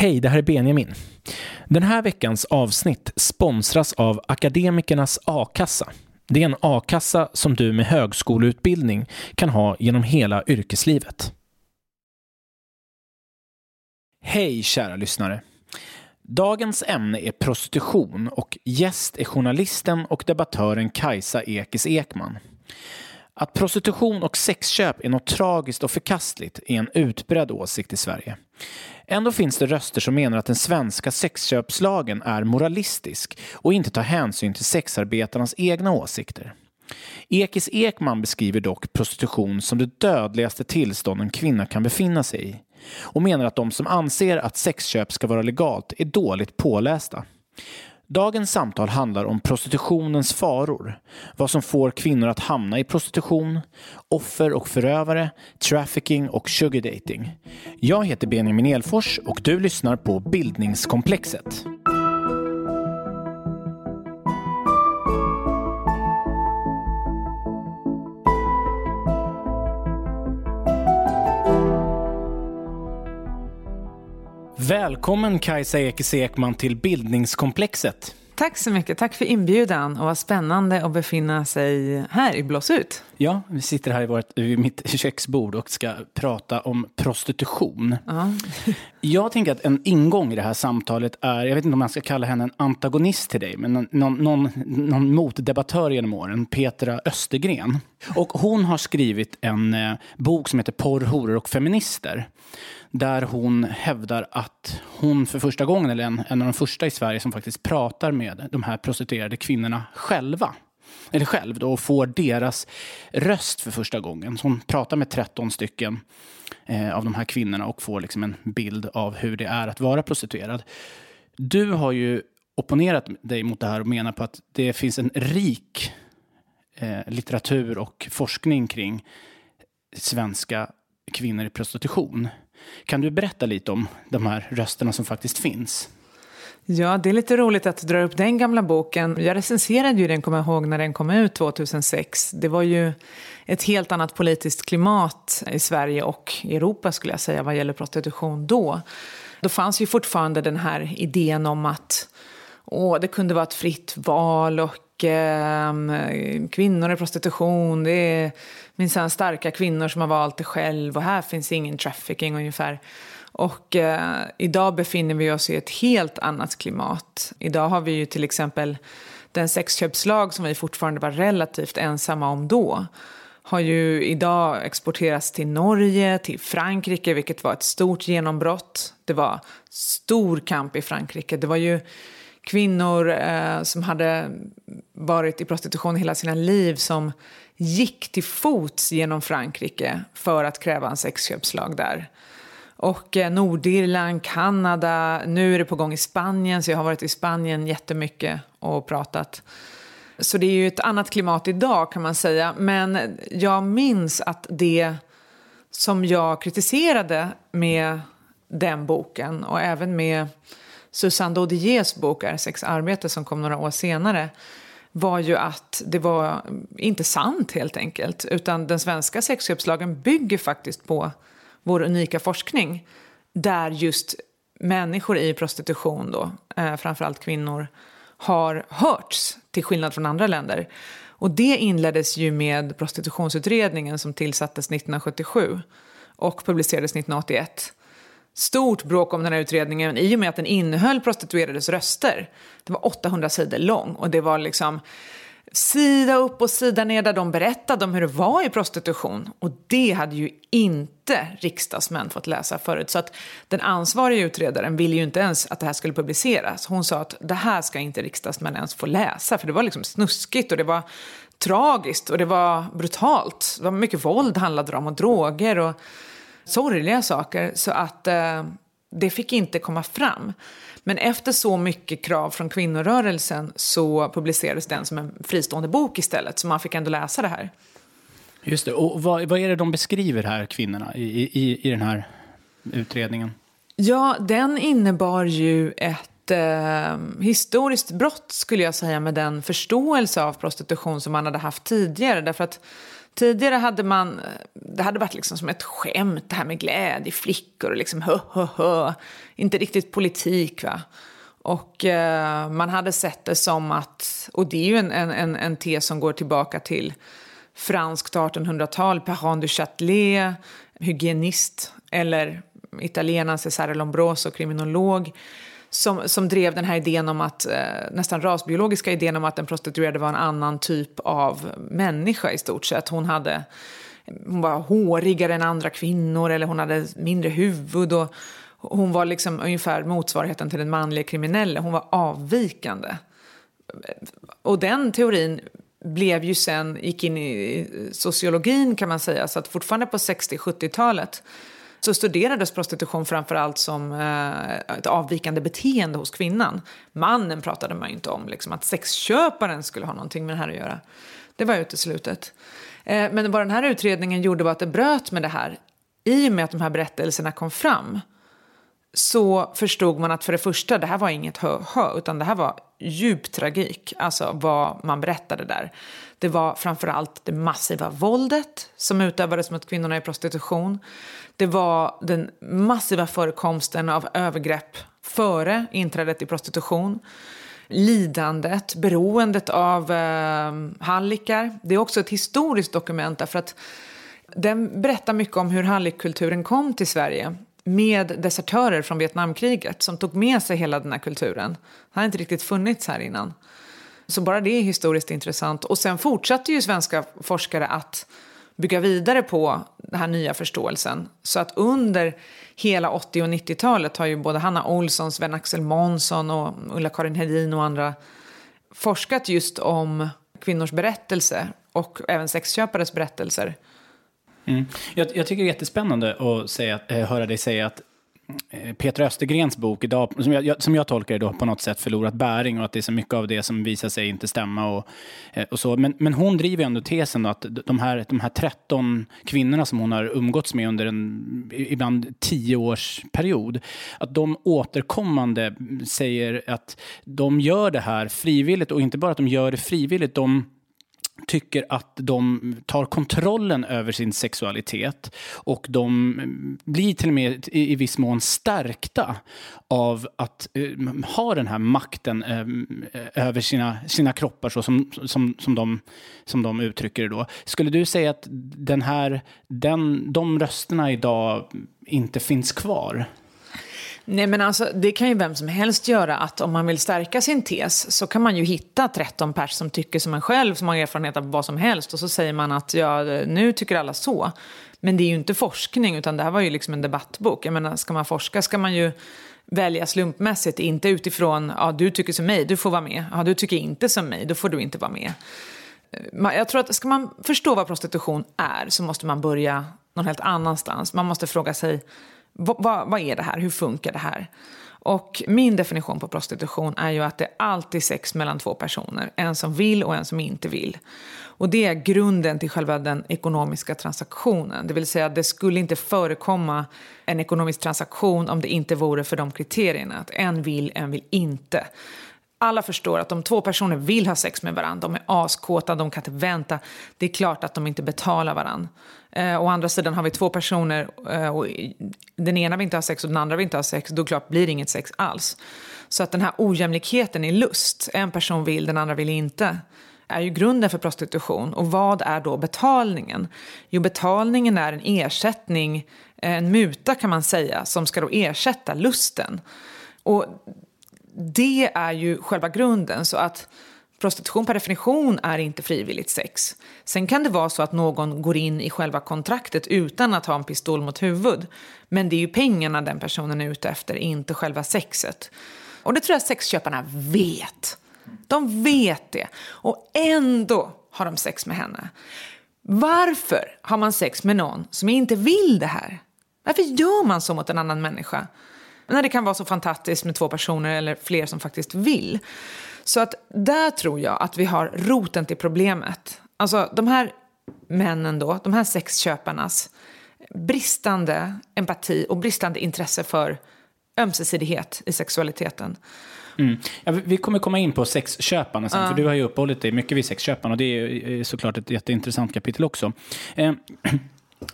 Hej, det här är Benjamin. Den här veckans avsnitt sponsras av Akademikernas a-kassa. Det är en a-kassa som du med högskoleutbildning kan ha genom hela yrkeslivet. Hej kära lyssnare. Dagens ämne är prostitution och gäst är journalisten och debattören Kajsa Ekis Ekman. Att prostitution och sexköp är något tragiskt och förkastligt är en utbredd åsikt i Sverige. Ändå finns det röster som menar att den svenska sexköpslagen är moralistisk och inte tar hänsyn till sexarbetarnas egna åsikter. Ekis Ekman beskriver dock prostitution som det dödligaste tillstånd en kvinna kan befinna sig i och menar att de som anser att sexköp ska vara legalt är dåligt pålästa. Dagens samtal handlar om prostitutionens faror, vad som får kvinnor att hamna i prostitution, offer och förövare, trafficking och sugardating. Jag heter Benjamin Elfors och du lyssnar på Bildningskomplexet. Välkommen Kajsa Ekis Ekman till Bildningskomplexet. Tack så mycket. Tack för inbjudan och vad spännande att befinna sig här i Blåsut. Ja, vi sitter här i vårt, vid mitt köksbord och ska prata om prostitution. Ja. Jag tänker att en ingång i det här samtalet är, jag vet inte om man ska kalla henne en antagonist till dig, men någon, någon, någon motdebattör genom åren, Petra Östergren. Och hon har skrivit en eh, bok som heter Porr, horor och feminister där hon hävdar att hon för första gången, eller en, en av de första i Sverige som faktiskt pratar med de här prostituerade kvinnorna själva eller själv då, och får deras röst för första gången. Så hon pratar med 13 stycken eh, av de här kvinnorna och får liksom en bild av hur det är att vara prostituerad. Du har ju opponerat dig mot det här och menar på att det finns en rik eh, litteratur och forskning kring svenska kvinnor i prostitution. Kan du berätta lite om de här rösterna som faktiskt finns? Ja, det är lite roligt att du drar upp den gamla boken. Jag recenserade ju den, kommer jag ihåg, när den kom ut 2006. Det var ju ett helt annat politiskt klimat i Sverige och Europa skulle jag säga vad gäller prostitution då. Då fanns ju fortfarande den här idén om att åh, det kunde vara ett fritt val och Ehm, kvinnor i prostitution, det är minsann starka kvinnor som har valt det själv och här finns ingen trafficking ungefär. Och eh, idag befinner vi oss i ett helt annat klimat. Idag har vi ju till exempel den sexköpslag som vi fortfarande var relativt ensamma om då har ju idag exporterats till Norge, till Frankrike, vilket var ett stort genombrott. Det var stor kamp i Frankrike. Det var ju kvinnor eh, som hade varit i prostitution hela sina liv som gick till fots genom Frankrike för att kräva en sexköpslag där. Och eh, Nordirland, Kanada, nu är det på gång i Spanien, så jag har varit i Spanien jättemycket och pratat. Så det är ju ett annat klimat idag kan man säga. Men jag minns att det som jag kritiserade med den boken och även med Susanne Dodiers bok Är sex arbete som kom några år senare var ju att det var inte sant helt enkelt. Utan den svenska sexköpslagen bygger faktiskt på vår unika forskning. Där just människor i prostitution då, eh, framförallt kvinnor, har hörts till skillnad från andra länder. Och det inleddes ju med prostitutionsutredningen som tillsattes 1977 och publicerades 1981 stort bråk om den här utredningen i och med att den innehöll prostituerades röster. Det var 800 sidor lång och det var liksom sida upp och sida ner där de berättade om hur det var i prostitution. Och det hade ju inte riksdagsmän fått läsa förut. Så att den ansvariga utredaren ville ju inte ens att det här skulle publiceras. Hon sa att det här ska inte riksdagsmän ens få läsa. För det var liksom snuskigt och det var tragiskt och det var brutalt. Det var mycket våld handlade det om och droger och sorgliga saker. Så att eh, det fick inte komma fram. Men efter så mycket krav från kvinnorörelsen så publicerades den som en fristående bok istället. Så man fick ändå läsa det här. Just det. Och vad, vad är det de beskriver här, kvinnorna, i, i, i den här utredningen? Ja, den innebar ju ett eh, historiskt brott skulle jag säga med den förståelse av prostitution som man hade haft tidigare. Därför att Tidigare hade man, det hade varit liksom som ett skämt det här med glädje, flickor och liksom hö, hö, hö. Inte riktigt politik va. Och eh, man hade sett det som att, och det är ju en, en, en tes som går tillbaka till franskt 1800-tal, Perron du Châtelet, hygienist, eller italienaren Cesare Lombroso, kriminolog, som, som drev den här idén om att, eh, nästan rasbiologiska idén om att en prostituerade var en annan typ av människa i stort sett. Hon hade hon var hårigare än andra kvinnor eller hon hade mindre huvud. Och hon var liksom ungefär motsvarigheten till den manliga kriminelle. Hon var avvikande. Och den teorin blev ju sen, gick in i sociologin kan man säga. Så att fortfarande på 60-70-talet så studerades prostitution framför allt som eh, ett avvikande beteende hos kvinnan. Mannen pratade man ju inte om, liksom, att sexköparen skulle ha någonting med det här att göra. Det var uteslutet. Eh, men vad den här utredningen gjorde var att det bröt med det här. I och med att de här berättelserna kom fram så förstod man att för det första, det här var inget hö-hö, utan det här var djup tragik, alltså vad man berättade där. Det var framförallt det massiva våldet som utövades mot kvinnorna i prostitution. Det var den massiva förekomsten av övergrepp före inträdet i prostitution. Lidandet, beroendet av eh, hallickar. Det är också ett historiskt dokument därför att den berättar mycket om hur hallikkulturen kom till Sverige med desertörer från Vietnamkriget som tog med sig hela den här kulturen. Det har inte riktigt funnits här innan. Så bara det är historiskt intressant. Och sen fortsatte ju svenska forskare att bygga vidare på den här nya förståelsen. Så att under hela 80 och 90-talet har ju både Hanna Olsson, Sven-Axel Månsson och Ulla-Karin Hedin och andra forskat just om kvinnors berättelse och även sexköpares berättelser. Mm. Jag, jag, tycker det är jättespännande att säga, eh, höra dig säga att eh, Peter Östergrens bok idag, som jag, som jag tolkar det då, på något sätt förlorat bäring och att det är så mycket av det som visar sig inte stämma. Och, eh, och så. Men, men hon driver ändå tesen att de här, de här 13 kvinnorna som hon har umgåtts med under en ibland tio års period, att de återkommande säger att de gör det här frivilligt och inte bara att de gör det frivilligt, de tycker att de tar kontrollen över sin sexualitet och de mm, blir till och med i, viss mån stärkta av att uh, ha den här makten uh, över sina, sina kroppar så som, som, som, de, som de uttrycker det då. Skulle du säga att den här, den, de rösterna idag inte finns kvar? Nej men alltså det kan ju vem som helst göra att om man vill stärka sin tes så kan man ju hitta 13 pers som tycker som en själv, som har erfarenhet av vad som helst och så säger man att ja, nu tycker alla så. Men det är ju inte forskning utan det här var ju liksom en debattbok. Jag menar, ska man forska ska man ju välja slumpmässigt, inte utifrån ja du tycker som mig, du får vara med. Ja du tycker inte som mig, då får du inte vara med. Jag tror att ska man förstå vad prostitution är så måste man börja någon helt annanstans. Man måste fråga sig vad, vad är det här? Hur funkar det här? Och min definition på prostitution är ju att det är alltid sex mellan två personer. En som vill och en som inte vill. Och det är grunden till själva den ekonomiska transaktionen. Det vill säga att det skulle inte förekomma en ekonomisk transaktion om det inte vore för de kriterierna. Att en vill, en vill inte. Alla förstår att om två personer vill ha sex med varandra, de är askåta, de kan inte vänta. Det är klart att de inte betalar varandra. Eh, å andra sidan har vi två personer eh, och den ena vill inte ha sex och den andra vill inte ha sex, då klart blir det inget sex alls. Så att den här ojämlikheten i lust, en person vill, den andra vill inte, är ju grunden för prostitution. Och vad är då betalningen? Jo, betalningen är en ersättning, eh, en muta kan man säga, som ska då ersätta lusten. Och det är ju själva grunden. Så att prostitution per definition är inte frivilligt sex. Sen kan det vara så att någon går in i själva kontraktet utan att ha en pistol mot huvud. Men det är ju pengarna den personen är ute efter, inte själva sexet. Och det tror jag sexköparna vet. De vet det. Och ändå har de sex med henne. Varför har man sex med någon som inte vill det här? Varför gör man så mot en annan människa? När det kan vara så fantastiskt med två personer eller fler som faktiskt vill. Så att där tror jag att vi har roten till problemet. Alltså de här männen då, de här sexköparnas bristande empati och bristande intresse för ömsesidighet i sexualiteten. Mm. Ja, vi kommer komma in på sexköparna sen, uh. för du har ju uppehållit dig mycket vid sexköparna och det är såklart ett jätteintressant kapitel också. Eh,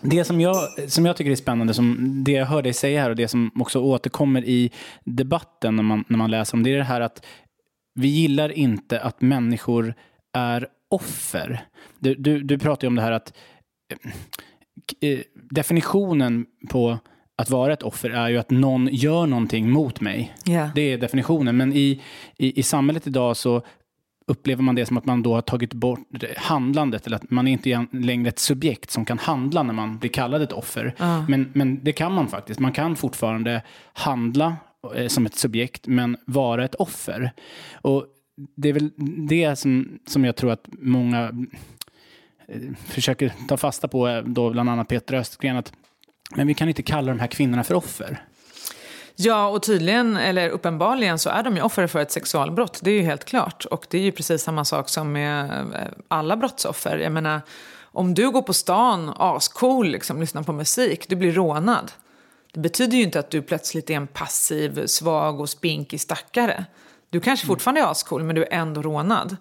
det som jag, som jag tycker är spännande, som det jag hör dig säga här och det som också återkommer i debatten när man, när man läser om det, är det här att vi gillar inte att människor är offer. Du, du, du pratar ju om det här att eh, definitionen på att vara ett offer är ju att någon gör någonting mot mig. Yeah. Det är definitionen. Men i, i, i samhället idag så upplever man det som att man då har tagit bort handlandet, eller att man är inte längre ett subjekt som kan handla när man blir kallad ett offer. Uh. Men, men det kan man faktiskt. Man kan fortfarande handla eh, som ett subjekt, men vara ett offer. Och det är väl det som, som jag tror att många eh, försöker ta fasta på, eh, då bland annat Peter Östgren, att men vi kan inte kalla de här kvinnorna för offer. Ja, och tydligen, eller uppenbarligen, så är de ju offer för ett sexualbrott. Det är ju helt klart. Och det är ju precis samma sak som med eh, alla brottsoffer. Jag menar, om du går på stan, ascool, liksom, lyssnar på musik, du blir rånad. Det betyder ju inte att du plötsligt är en passiv, svag och spinkig stackare. Du kanske fortfarande är ascool, men du är ändå rånad.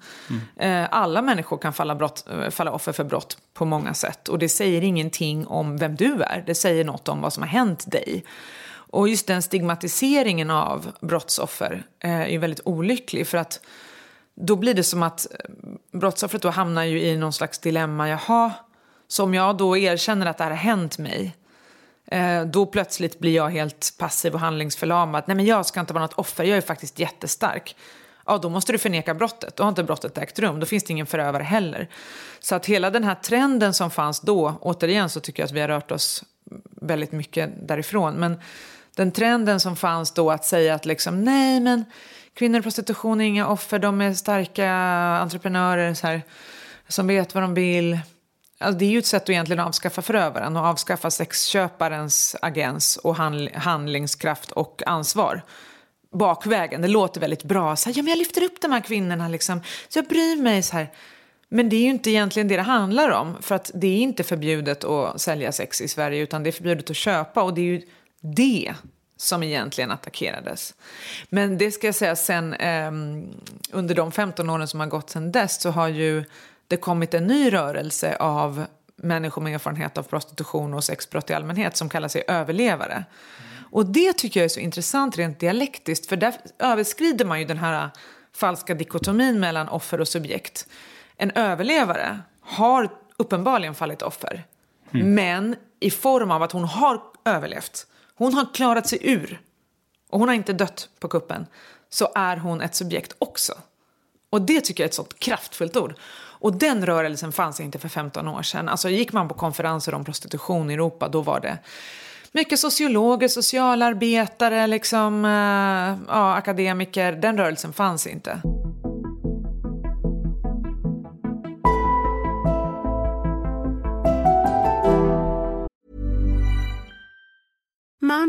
Mm. Alla människor kan falla, brott, eh, falla offer för brott på många sätt. Och det säger ingenting om vem du är. Det säger något om vad som har hänt dig. Och just den stigmatiseringen av brottsoffer eh, är ju väldigt olycklig. För att då blir det som att eh, brottsoffret då hamnar ju i någon slags dilemma. Jaha, så om jag då erkänner att det här har hänt mig eh, då plötsligt blir jag helt passiv och handlingsförlamad. Nej men jag ska inte vara något offer, jag är faktiskt jättestark. Ja, då måste du förneka brottet. Då har inte brottet ägt rum. Då finns det ingen förövare heller. Så att hela den här trenden som fanns då, återigen så tycker jag att vi har rört oss väldigt mycket därifrån. Men den trenden som fanns då att säga att liksom, nej men kvinnor i prostitution är inga offer, de är starka entreprenörer så här, som vet vad de vill. Alltså det är ju ett sätt att egentligen avskaffa förövaren och avskaffa sexköparens agens och handlingskraft och ansvar. Bakvägen, det låter väldigt bra. Så här, ja, men jag lyfter upp de här kvinnorna, liksom. så jag bryr mig. så här. Men det är ju inte egentligen det det handlar om. För att det är inte förbjudet att sälja sex i Sverige utan det är förbjudet att köpa. Och det är ju det som egentligen attackerades. Men det ska jag säga sen, eh, under de 15 åren som har gått sen dess så har ju det kommit en ny rörelse av människor med erfarenhet av prostitution och sexbrott i allmänhet som kallar sig överlevare. Mm. Och det tycker jag är så intressant rent dialektiskt för där överskrider man ju den här falska dikotomin mellan offer och subjekt. En överlevare har uppenbarligen fallit offer. Mm. Men i form av att hon har överlevt. Hon har klarat sig ur. Och hon har inte dött på kuppen. Så är hon ett subjekt också. Och det tycker jag är ett sånt kraftfullt ord. Och den rörelsen fanns inte för 15 år sedan. Alltså gick man på konferenser om prostitution i Europa, då var det mycket sociologer, socialarbetare, liksom, äh, ja, akademiker. Den rörelsen fanns inte.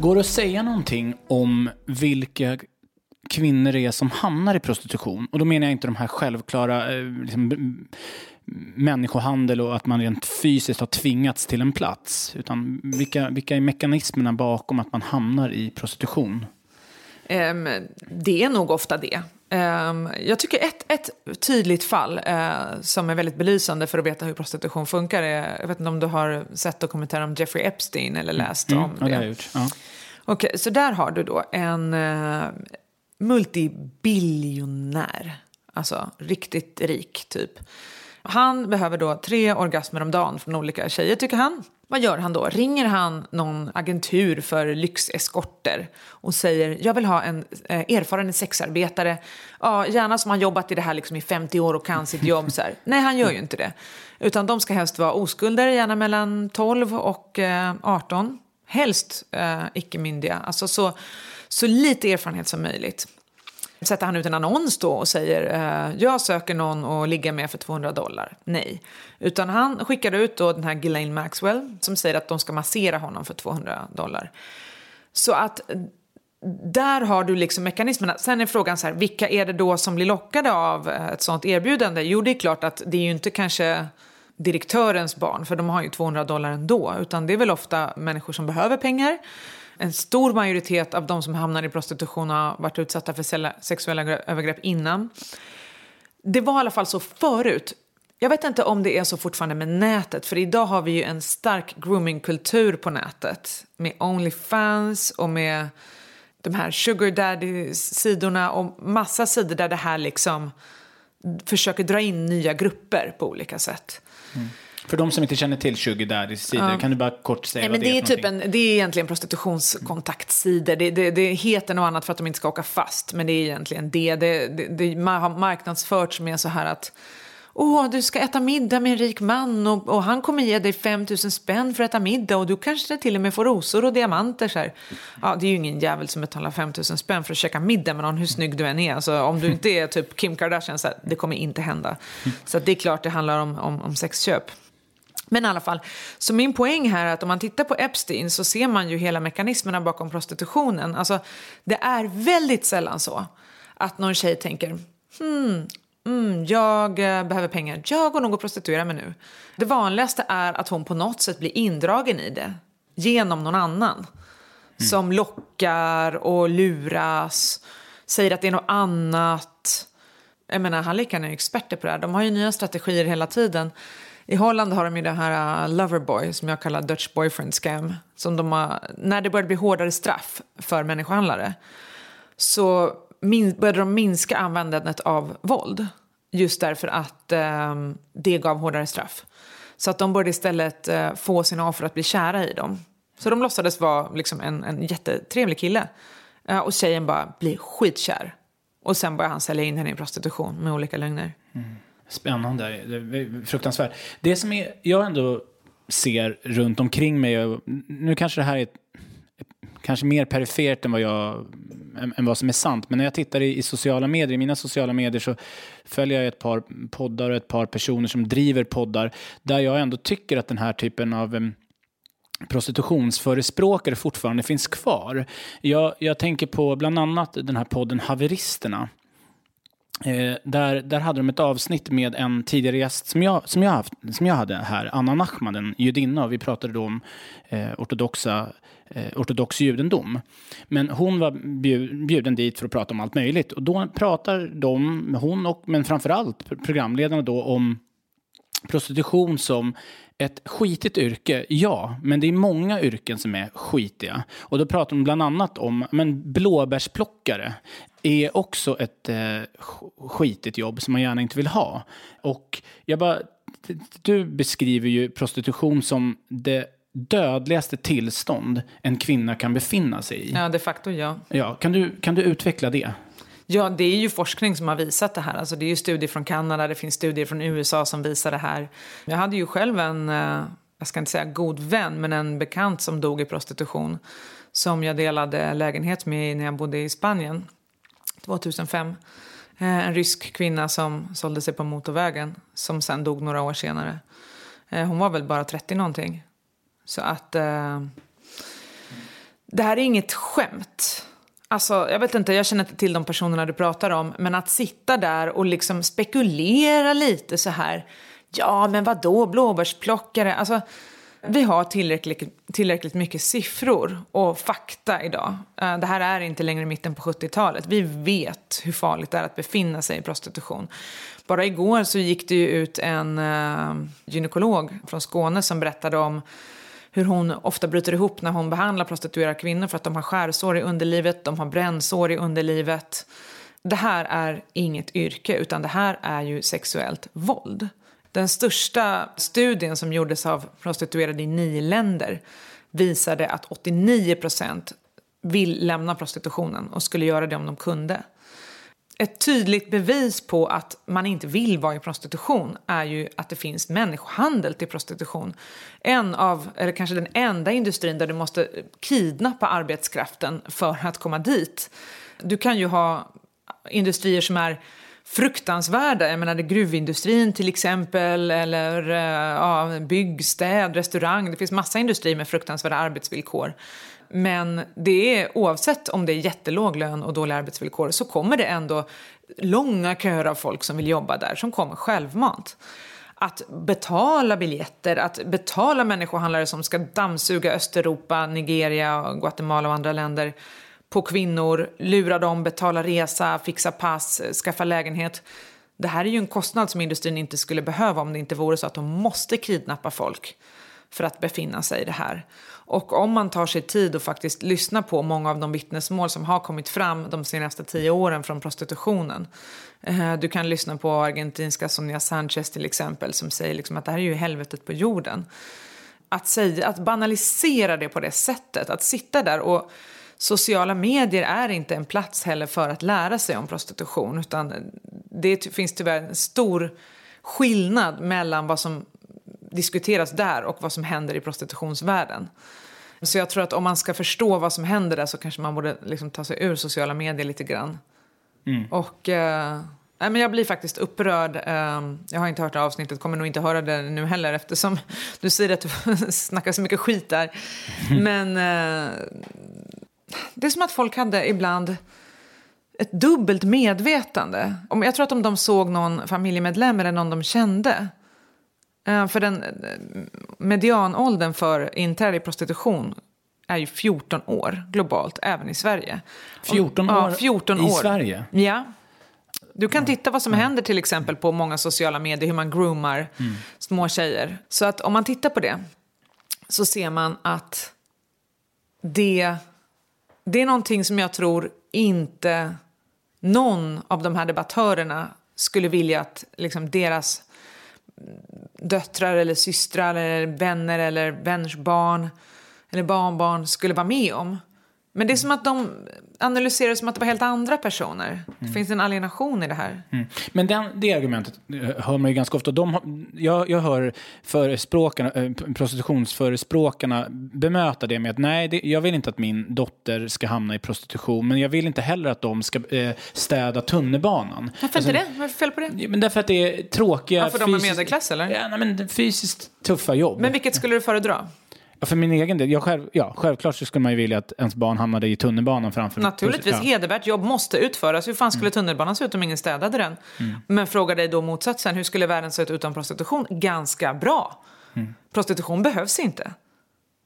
Går det att säga någonting om vilka kvinnor det är som hamnar i prostitution? Och då menar jag inte de här självklara eh, liksom, människohandel och att man rent fysiskt har tvingats till en plats. Utan vilka, vilka är mekanismerna bakom att man hamnar i prostitution? Um, det är nog ofta det. Um, jag tycker ett, ett tydligt fall uh, som är väldigt belysande för att veta hur prostitution funkar är, jag vet inte om du har sett dokumentären om Jeffrey Epstein eller läst mm, om ja, det? det jag gjort. Ja. Okej, så där har du då en uh, multibiljonär, alltså riktigt rik typ. Han behöver då tre orgasmer om dagen från olika tjejer tycker han. Vad gör han då? Ringer han någon agentur för lyxeskorter och säger jag vill ha en eh, erfaren sexarbetare, ja, gärna som har jobbat i det här liksom i 50 år och kan sitt jobb. Så här. Nej, han gör ju inte det. Utan de ska helst vara oskulder, gärna mellan 12 och eh, 18. Helst eh, icke-myndiga, alltså så, så lite erfarenhet som möjligt sätter han ut en annons då och säger eh, jag söker någon att ligga med för 200 dollar. Nej. Utan han skickar ut då den här Ghislaine Maxwell som säger att de ska massera honom för 200 dollar. Så att där har du liksom mekanismerna. Sen är frågan så här, vilka är det då som blir lockade av eh, ett sånt erbjudande? Jo, det är klart att det är ju inte kanske direktörens barn, för de har ju 200 dollar ändå, utan det är väl ofta människor som behöver pengar en stor majoritet av de som hamnar i prostitution har varit utsatta för sexuella övergrepp innan. Det var i alla fall så förut. Jag vet inte om det är så fortfarande med nätet, för idag har vi ju en stark groomingkultur på nätet med Onlyfans och med de här sugar daddy-sidorna och massa sidor där det här liksom försöker dra in nya grupper på olika sätt. Mm. För de som inte känner till Sugar Daddy's sidor, ja. kan du bara kort säga Nej, vad det, är, är typ en, Det är egentligen prostitutionskontaktsidor. Det, det, det heter något annat för att de inte ska åka fast, men det är egentligen det. Det, det, det har marknadsförts med så här att Åh, du ska äta middag med en rik man och, och han kommer ge dig 5 000 spänn för att äta middag och du kanske till och med får rosor och diamanter. Så här. Ja, det är ju ingen jävel som betalar 5 000 spänn för att käka middag med någon hur snygg du än är. Alltså, om du inte är typ Kim Kardashian, så här, det kommer inte hända. Så det är klart det handlar om, om, om sexköp. Men i alla fall, så min poäng här är att om man tittar på Epstein så ser man ju hela mekanismerna bakom prostitutionen. Alltså, det är väldigt sällan så att någon tjej tänker hmm, mm, jag eh, behöver pengar, jag går nog och prostituerar mig nu. Det vanligaste är att hon på något sätt blir indragen i det genom någon annan. Mm. Som lockar och luras, säger att det är något annat. Jag menar, Hallikan är experter på det här. De har ju nya strategier hela tiden. I Holland har de ju det här uh, Loverboy som jag kallar Dutch boyfriend scam. Som de har, när det började bli hårdare straff för människohandlare så min, började de minska användandet av våld. Just därför att um, det gav hårdare straff. Så att de började istället uh, få sina offer att bli kära i dem. Så de låtsades vara liksom en, en jättetrevlig kille. Uh, och tjejen bara blir skitkär. Och sen börjar han sälja in henne i prostitution med olika lögner. Mm. Spännande, fruktansvärt. Det som är, jag ändå ser runt omkring mig, nu kanske det här är kanske mer perifert än vad, jag, än, vad som är sant, men när jag tittar i, i, sociala medier, i mina sociala medier så följer jag ett par poddar och ett par personer som driver poddar där jag ändå tycker att den här typen av prostitutionsförespråkare fortfarande finns kvar. Jag, jag tänker på bland annat den här podden Haveristerna Eh, där, där hade de ett avsnitt med en tidigare gäst som jag, som jag, haft, som jag hade här, Anna Nachman, en judinna. Vi pratade då om eh, ortodoxa, eh, ortodox judendom. Men hon var bjuden dit för att prata om allt möjligt. Och då pratar de, hon och, men framförallt programledarna då om prostitution som ett skitigt yrke, ja, men det är många yrken som är skitiga. Och då pratar de bland annat om men blåbärsplockare är också ett eh, skitigt jobb som man gärna inte vill ha. Och jag bara, du beskriver ju prostitution som det dödligaste tillstånd en kvinna kan befinna sig i. Ja, de facto ja. ja kan, du, kan du utveckla det? Ja, det är ju forskning som har visat det här. Alltså, det är ju studier från Kanada, det finns studier från USA som visar det här. Jag hade ju själv en, eh, jag ska inte säga god vän, men en bekant som dog i prostitution. Som jag delade lägenhet med när jag bodde i Spanien 2005. Eh, en rysk kvinna som sålde sig på motorvägen som sen dog några år senare. Eh, hon var väl bara 30 någonting. Så att eh, Det här är inget skämt. Alltså, jag vet inte, jag känner inte till de personerna du pratar om, men att sitta där och liksom spekulera lite så här. Ja, men vad då blåbärsplockare? Alltså, vi har tillräckligt, tillräckligt mycket siffror och fakta idag. Eh, det här är inte längre mitten på 70-talet. Vi vet hur farligt det är att befinna sig i prostitution. Bara igår så gick det ju ut en eh, gynekolog från Skåne som berättade om hur hon ofta bryter ihop när hon behandlar prostituerade kvinnor för att de har skärsår i underlivet, de har brännsår i underlivet. Det här är inget yrke, utan det här är ju sexuellt våld. Den största studien som gjordes av prostituerade i nio länder visade att 89 procent vill lämna prostitutionen och skulle göra det om de kunde. Ett tydligt bevis på att man inte vill vara i prostitution är ju att det finns människohandel till prostitution. En av, eller kanske den enda industrin där du måste kidnappa arbetskraften för att komma dit. Du kan ju ha industrier som är fruktansvärda. Jag menar gruvindustrin till exempel, eller eh, ja, byggstäd, restaurang. Det finns massa industrier med fruktansvärda arbetsvillkor. Men det är, oavsett om det är jättelåg lön och dåliga arbetsvillkor så kommer det ändå långa köer av folk som vill jobba där, som kommer självmant. Att betala biljetter, att betala människohandlare som ska dammsuga Östeuropa, Nigeria, Guatemala och andra länder på kvinnor, lura dem, betala resa, fixa pass, skaffa lägenhet. Det här är ju en kostnad som industrin inte skulle behöva om det inte vore så att de måste kidnappa folk för att befinna sig i det här. Och om man tar sig tid och faktiskt lyssnar på många av de vittnesmål som har kommit fram de senaste tio åren från prostitutionen. Eh, du kan lyssna på argentinska Sonia Sanchez till exempel som säger liksom att det här är ju helvetet på jorden. Att, säga, att banalisera det på det sättet, att sitta där och sociala medier är inte en plats heller för att lära sig om prostitution utan det finns tyvärr en stor skillnad mellan vad som diskuteras där och vad som händer i prostitutionsvärlden. Så jag tror att om man ska förstå vad som händer där så kanske man borde liksom ta sig ur sociala medier lite grann. Mm. Och eh, men jag blir faktiskt upprörd. Eh, jag har inte hört det avsnittet, kommer nog inte höra det nu heller eftersom du säger att du snackar så mycket skit där. Men eh, det är som att folk hade ibland ett dubbelt medvetande. Jag tror att om de såg någon familjemedlem eller någon de kände Eh, för den eh, medianåldern för inträde i prostitution är ju 14 år globalt, även i Sverige. 14 år, ja, 14 år. i Sverige? Ja. Du kan titta vad som mm. händer till exempel på många sociala medier, hur man groomar mm. små tjejer. Så att om man tittar på det så ser man att det, det är någonting som jag tror inte någon av de här debattörerna skulle vilja att liksom, deras döttrar eller systrar eller vänner eller vänners barn eller barnbarn skulle vara med om. Men det är som att de analyserar som att det var helt andra personer. Mm. Det finns en alienation i det här. Mm. Men den, det argumentet eh, hör man ju ganska ofta. De, jag, jag hör förespråkarna, äh, prostitutionsförespråkarna bemöta det med att nej, det, jag vill inte att min dotter ska hamna i prostitution, men jag vill inte heller att de ska äh, städa tunnelbanan. Varför alltså, inte det? Vad är fel på det? Men därför att det är tråkiga... Varför fysiskt, de är medelklass eller? Ja, nej, men fysiskt tuffa jobb. Men vilket skulle du föredra? För min egen del, jag själv, ja, självklart så skulle man ju vilja att ens barn hamnade i tunnelbanan framför Naturligtvis, ja. hedervärt jobb måste utföras. Hur fan skulle mm. tunnelbanan se ut om ingen städade den? Mm. Men fråga dig då motsatsen, hur skulle världen se ut utan prostitution? Ganska bra. Mm. Prostitution behövs inte.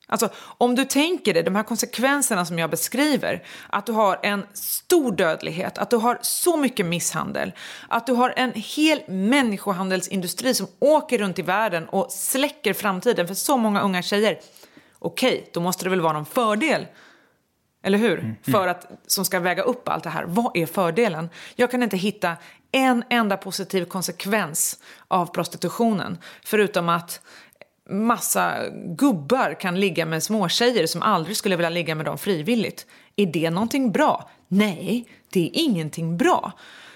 Alltså, om du tänker dig de här konsekvenserna som jag beskriver, att du har en stor dödlighet, att du har så mycket misshandel, att du har en hel människohandelsindustri som åker runt i världen och släcker framtiden för så många unga tjejer okej, okay, då måste det väl vara någon fördel. Eller hur? Mm. För att, som ska väga upp allt det här. Vad är fördelen? Jag kan inte hitta en enda positiv konsekvens av prostitutionen. Förutom att massa gubbar kan ligga med småtjejer som aldrig skulle vilja ligga med dem frivilligt. Är det någonting bra? Nej, det är ingenting bra.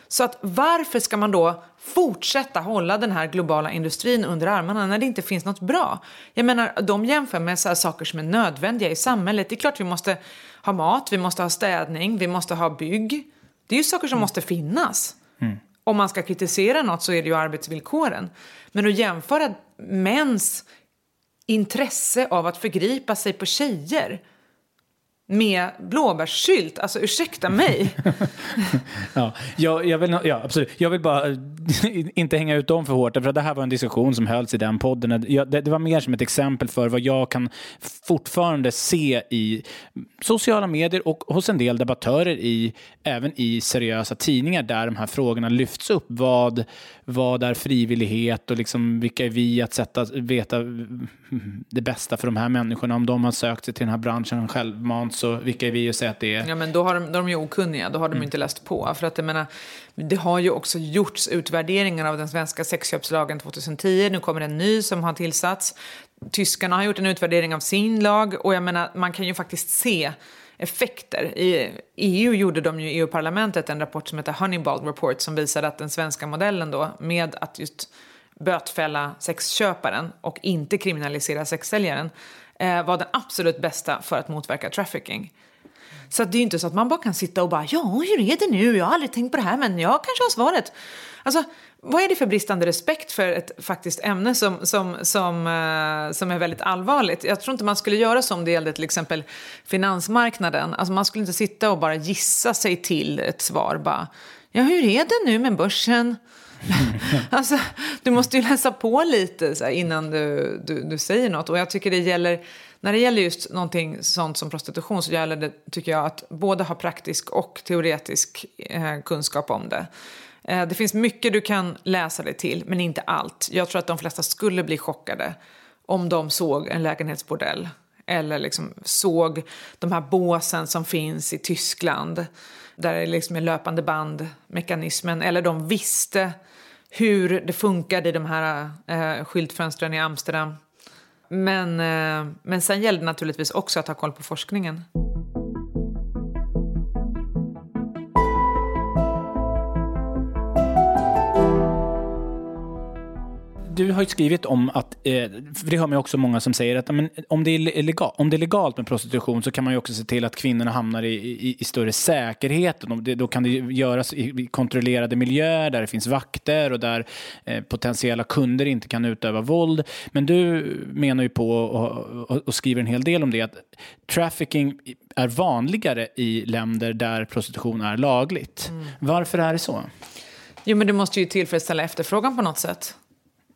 Så att varför ska man då fortsätta hålla den här globala industrin under armarna när det inte finns något bra? Jag menar, de jämför med så saker som är nödvändiga i samhället. Det är klart vi måste ha mat, vi måste ha städning, vi måste ha bygg. Det är ju saker som mm. måste finnas. Mm. Om man ska kritisera något så är det ju arbetsvillkoren. Men att jämföra mäns intresse av att förgripa sig på tjejer med blåbärssylt. Alltså ursäkta mig. ja, jag, jag, vill, ja, absolut. Jag vill bara inte hänga ut dem för hårt. För det här var en diskussion som hölls i den podden. Jag, det, det, var mer som ett exempel för vad jag kan fortfarande se i sociala medier och hos en del debattörer i, även i seriösa tidningar där de här frågorna lyfts upp. Vad, vad är frivillighet och liksom vilka är vi att sätta, veta det bästa för de här människorna? Om de har sökt sig till den här branschen självmant så vilka är vi att säga att det är? Ja, men då, har de, då är de ju okunniga, då har de mm. inte läst på. För att jag menar, det har ju också gjorts utvärderingar av den svenska sexköpslagen 2010. Nu kommer en ny som har tillsatts. Tyskarna har gjort en utvärdering av sin lag och jag menar, man kan ju faktiskt se effekter. I EU gjorde de ju EU-parlamentet en rapport som heter Honeyball Report som visade att den svenska modellen då med att just bötfälla sexköparen och inte kriminalisera sexsäljaren eh, var den absolut bästa för att motverka trafficking. Så det är ju inte så att man bara kan sitta och bara ja, hur är det nu? Jag har aldrig tänkt på det här, men jag kanske har svaret. Alltså, vad är det för bristande respekt för ett faktiskt ämne som, som, som, eh, som är väldigt allvarligt? Jag tror inte man skulle göra så om det gällde till exempel finansmarknaden. Alltså man skulle inte sitta och bara gissa sig till ett svar. Bara, ja, hur är det nu med börsen? alltså, du måste ju läsa på lite här, innan du, du, du, säger något. Och jag tycker det gäller, när det gäller just någonting sånt som prostitution så gäller det, tycker jag, att både ha praktisk och teoretisk eh, kunskap om det. Eh, det finns mycket du kan läsa dig till, men inte allt. Jag tror att de flesta skulle bli chockade om de såg en lägenhetsbordell eller liksom såg de här båsen som finns i Tyskland där det liksom är löpande band-mekanismen, eller de visste hur det funkade i de här eh, skyltfönstren i Amsterdam. Men, eh, men sen gällde det naturligtvis också att ha koll på forskningen. Du har ju skrivit om att, eh, för det hör man också många som säger att men, om, det är legal, om det är legalt med prostitution så kan man ju också se till att kvinnorna hamnar i, i, i större säkerhet. Då kan det göras i kontrollerade miljöer där det finns vakter och där eh, potentiella kunder inte kan utöva våld. Men du menar ju på och, och, och skriver en hel del om det att trafficking är vanligare i länder där prostitution är lagligt. Mm. Varför är det så? Jo, men det måste ju tillfredsställa efterfrågan på något sätt.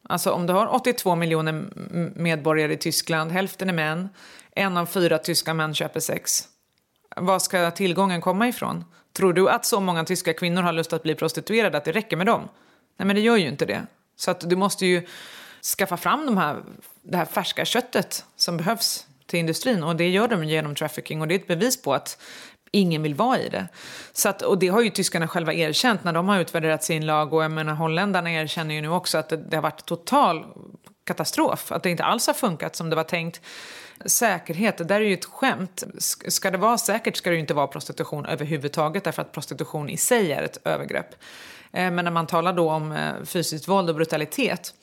Alltså om du har 82 miljoner medborgare i Tyskland, hälften är män, en av fyra tyska män köper sex. Var ska tillgången komma ifrån? Tror du att så många tyska kvinnor har lust att bli prostituerade att det räcker med dem? Nej, men det gör ju inte det. Så att du måste ju skaffa fram de här, det här färska köttet som behövs till industrin och det gör de genom trafficking och det är ett bevis på att ingen vill vara i det. Så att, och det har ju tyskarna själva erkänt när de har utvärderat sin lag och jag menar holländarna erkänner ju nu också att det, det har varit total katastrof, att det inte alls har funkat som det var tänkt. Säkerhet, det där är ju ett skämt. Ska det vara säkert ska det ju inte vara prostitution överhuvudtaget därför att prostitution i sig är ett övergrepp. Eh, men när man talar då om eh, fysiskt våld och brutalitet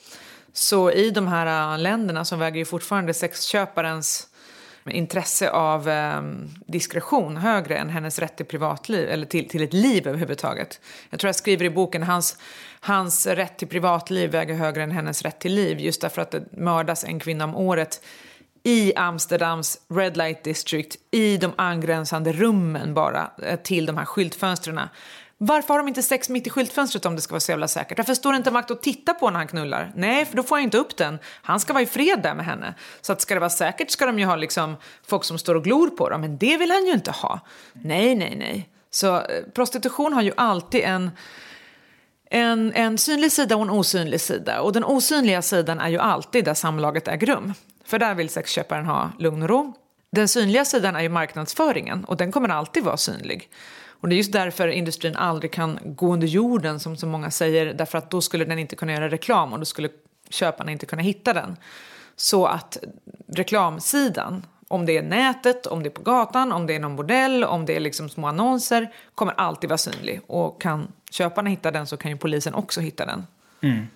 så i de här eh, länderna så väger ju fortfarande sexköparens intresse av eh, diskretion högre än hennes rätt till privatliv eller till, till ett liv överhuvudtaget. Jag tror jag skriver i boken hans, hans rätt till privatliv väger högre än hennes rätt till liv just därför att det mördas en kvinna om året i Amsterdams Red Light District i de angränsande rummen bara eh, till de här skyltfönstren varför har de inte sex mitt i skyltfönstret om det ska vara så jävla säkert? Varför står det inte en vakt och tittar på när han knullar? Nej, för då får jag inte upp den. Han ska vara i fred där med henne. Så att ska det vara säkert ska de ju ha liksom folk som står och glor på dem, men det vill han ju inte ha. Nej, nej, nej. Så eh, prostitution har ju alltid en en, en synlig sida och en osynlig sida. Och den osynliga sidan är ju alltid där samlaget äger rum. För där vill sexköparen ha lugn och ro. Den synliga sidan är ju marknadsföringen och den kommer alltid vara synlig. Och det är just därför industrin aldrig kan gå under jorden som så många säger, därför att då skulle den inte kunna göra reklam och då skulle köparna inte kunna hitta den. Så att reklamsidan, om det är nätet, om det är på gatan, om det är någon bordell, om det är liksom små annonser, kommer alltid vara synlig. Och kan köparna hitta den så kan ju polisen också hitta den. Mm.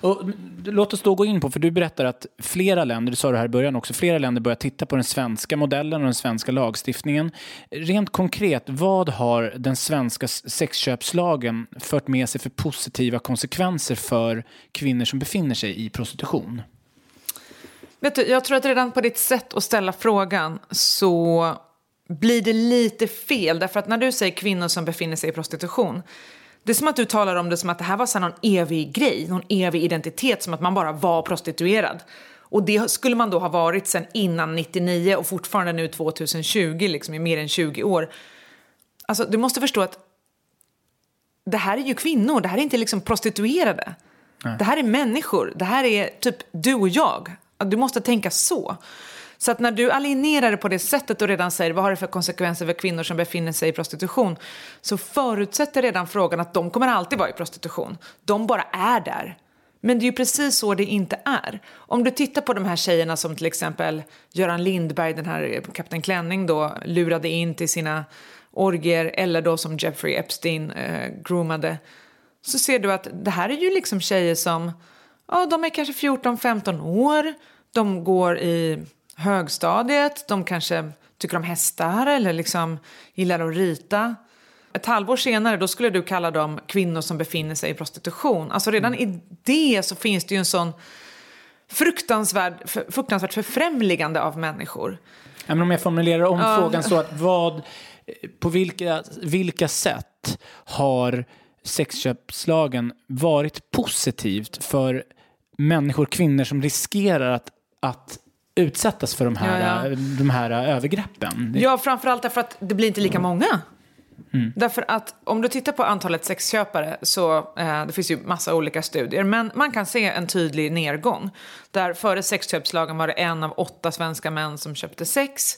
Och, låt oss då gå in på, för du berättar att flera länder, du sa det här i början också, flera länder börjar titta på den svenska modellen och den svenska lagstiftningen. Rent konkret, vad har den svenska sexköpslagen fört med sig för positiva konsekvenser för kvinnor som befinner sig i prostitution? Vet du, jag tror att redan på ditt sätt att ställa frågan så blir det lite fel. Därför att när du säger kvinnor som befinner sig i prostitution, det är som att du talar om det som att det här var så någon evig grej, någon evig identitet, som att man bara var prostituerad. Och det skulle man då ha varit sen innan 99 och fortfarande nu 2020, liksom i mer än 20 år. Alltså, du måste förstå att det här är ju kvinnor, det här är inte liksom prostituerade. Nej. Det här är människor, det här är typ du och jag. Du måste tänka så. Så att när du alienerar det på det sättet och redan säger vad har det för konsekvenser för kvinnor som befinner sig i prostitution så förutsätter redan frågan att de kommer alltid vara i prostitution. De bara är där. Men det är ju precis så det inte är. Om du tittar på de här tjejerna som till exempel Göran Lindberg, den här Kapten Klänning då, lurade in till sina orger eller då som Jeffrey Epstein eh, groomade så ser du att det här är ju liksom tjejer som ja, de är kanske 14-15 år, de går i högstadiet, de kanske tycker om hästar eller liksom gillar att rita. Ett halvår senare då skulle du kalla dem kvinnor som befinner sig i prostitution. Alltså redan mm. i det så finns det ju en sån fruktansvärd, fruktansvärt förfrämligande av människor. Ja, men om jag formulerar om uh. frågan så att vad, på vilka, vilka sätt har sexköpslagen varit positivt för människor, kvinnor som riskerar att, att utsättas för de här, ja, ja. De här övergreppen. Ja, framförallt därför att det blir inte lika många. Mm. Därför att om du tittar på antalet sexköpare så eh, det finns ju massa olika studier men man kan se en tydlig nedgång. Där före sexköpslagen var det en av åtta svenska män som köpte sex.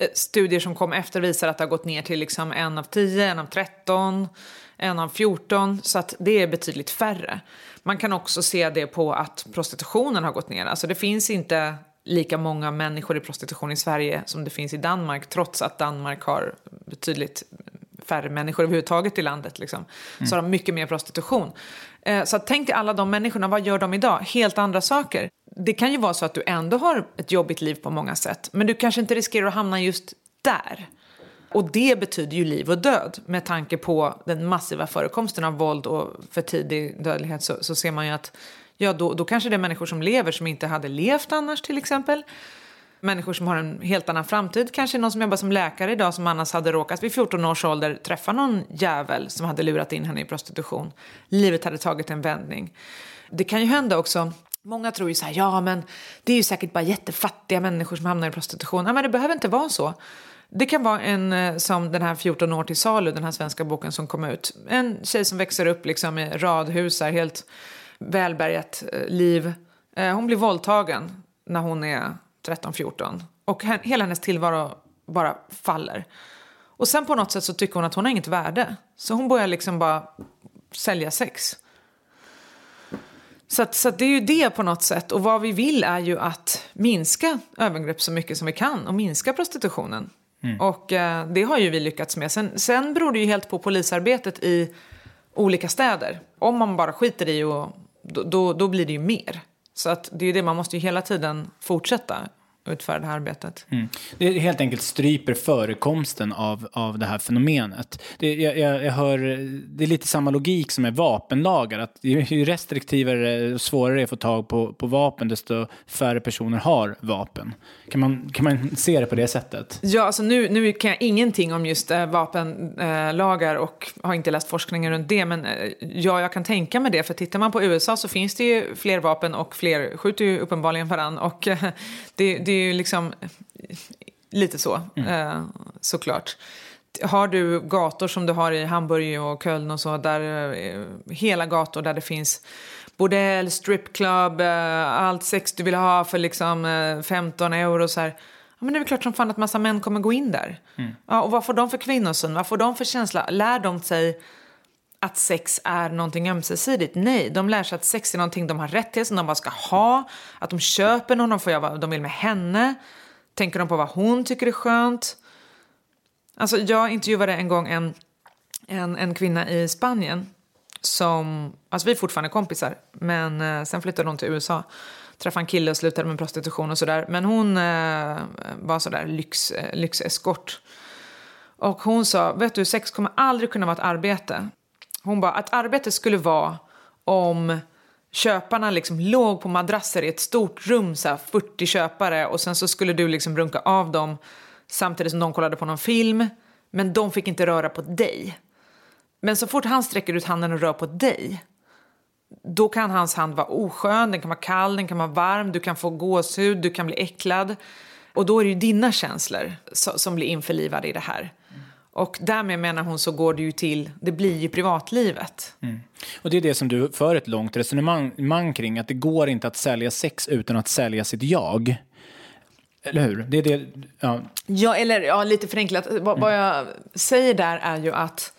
Eh, studier som kom efter visar att det har gått ner till liksom en av tio, en av tretton, en av fjorton så att det är betydligt färre. Man kan också se det på att prostitutionen har gått ner. Alltså det finns inte lika många människor i prostitution i Sverige som det finns i Danmark trots att Danmark har betydligt färre människor överhuvudtaget i landet. Liksom. Mm. Så har de mycket mer prostitution. Eh, så tänk dig alla de människorna, vad gör de idag? Helt andra saker. Det kan ju vara så att du ändå har ett jobbigt liv på många sätt men du kanske inte riskerar att hamna just där. Och det betyder ju liv och död. Med tanke på den massiva förekomsten av våld och för tidig dödlighet så, så ser man ju att ja, då, då kanske det är människor som lever som inte hade levt annars till exempel. Människor som har en helt annan framtid. Kanske någon som jobbar som läkare idag som annars hade råkat vid 14 års ålder träffa någon jävel som hade lurat in henne i prostitution. Livet hade tagit en vändning. Det kan ju hända också Många tror ju så här, ja men det är ju säkert bara jättefattiga människor som hamnar i prostitution. Ja, men det behöver inte vara så. Det kan vara en eh, som den här 14 år till salu, den här svenska boken som kom ut. En tjej som växer upp liksom i radhus, helt välbärgat eh, liv. Eh, hon blir våldtagen när hon är 13-14 och hela hennes tillvaro bara faller. Och sen på något sätt så tycker hon att hon har inget värde. Så hon börjar liksom bara sälja sex. Så, att, så att det är ju det på något sätt. Och vad vi vill är ju att minska övergrepp så mycket som vi kan och minska prostitutionen. Mm. Och eh, det har ju vi lyckats med. Sen, sen beror det ju helt på polisarbetet i olika städer. Om man bara skiter i och då, då, då blir det ju mer. Så att det är ju det, man måste ju hela tiden fortsätta utföra det här arbetet. Mm. Det helt enkelt stryper förekomsten av, av det här fenomenet. Det, jag, jag, hör, det är lite samma logik som med vapenlagar. Att ju restriktivare och svårare det är att få tag på, på vapen, desto färre personer har vapen. Kan man, kan man se det på det sättet? Ja, alltså nu, nu kan jag ingenting om just äh, vapenlagar äh, och har inte läst forskningen runt det. Men äh, ja, jag kan tänka mig det. För tittar man på USA så finns det ju fler vapen och fler skjuter ju uppenbarligen varann. Och det, det det är ju liksom lite så, mm. eh, såklart. Har du gator som du har i Hamburg och Köln och så, där eh, hela gator där det finns bordell, stripclub, eh, allt sex du vill ha för liksom eh, 15 euro så här. Ja, men det är väl klart som fan att massa män kommer gå in där. Mm. Ja, och vad får de för kvinnosyn? Vad får de för känsla? Lär de sig att sex är någonting ömsesidigt. Nej, de lär sig att sex är någonting de har rätt till, som de bara ska ha. Att de köper någon, de får göra vad de vill med henne. Tänker de på vad hon tycker är skönt? Alltså, jag intervjuade en gång en, en, en kvinna i Spanien som, alltså vi är fortfarande kompisar, men eh, sen flyttade hon till USA. Träffade en kille och slutade med prostitution och sådär. Men hon eh, var sådär lyx, eh, lyxeskort. Och hon sa, vet du, sex kommer aldrig kunna vara ett arbete. Hon bara att arbetet skulle vara om köparna liksom låg på madrasser i ett stort rum, så här 40 köpare och sen så skulle du liksom runka av dem samtidigt som de kollade på någon film. Men de fick inte röra på dig. Men så fort han sträcker ut handen och rör på dig då kan hans hand vara oskön, den kan vara kall, den kan vara varm, du kan få gåshud, du kan bli äcklad. Och då är det ju dina känslor som blir införlivade i det här. Och därmed menar hon så går det ju till, det blir ju privatlivet. Mm. Och det är det som du för ett långt resonemang kring, att det går inte att sälja sex utan att sälja sitt jag. Eller hur? Det är det, ja. ja, eller ja, lite förenklat. Mm. Vad jag säger där är ju att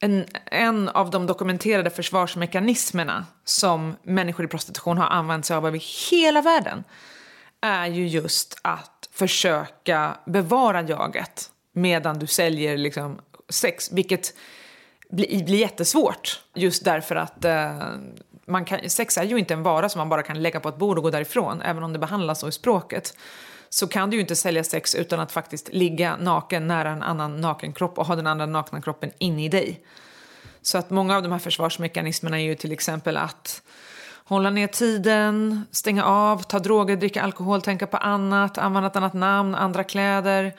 en, en av de dokumenterade försvarsmekanismerna som människor i prostitution har använt sig av över hela världen är ju just att försöka bevara jaget medan du säljer liksom sex, vilket blir, blir jättesvårt just därför att eh, man kan, sex är ju inte en vara som man bara kan lägga på ett bord och gå därifrån, även om det behandlas så i språket. Så kan du ju inte sälja sex utan att faktiskt ligga naken nära en annan naken kropp och ha den andra nakna kroppen inne i dig. Så att många av de här försvarsmekanismerna är ju till exempel att hålla ner tiden, stänga av, ta droger, dricka alkohol, tänka på annat, använda ett annat namn, andra kläder.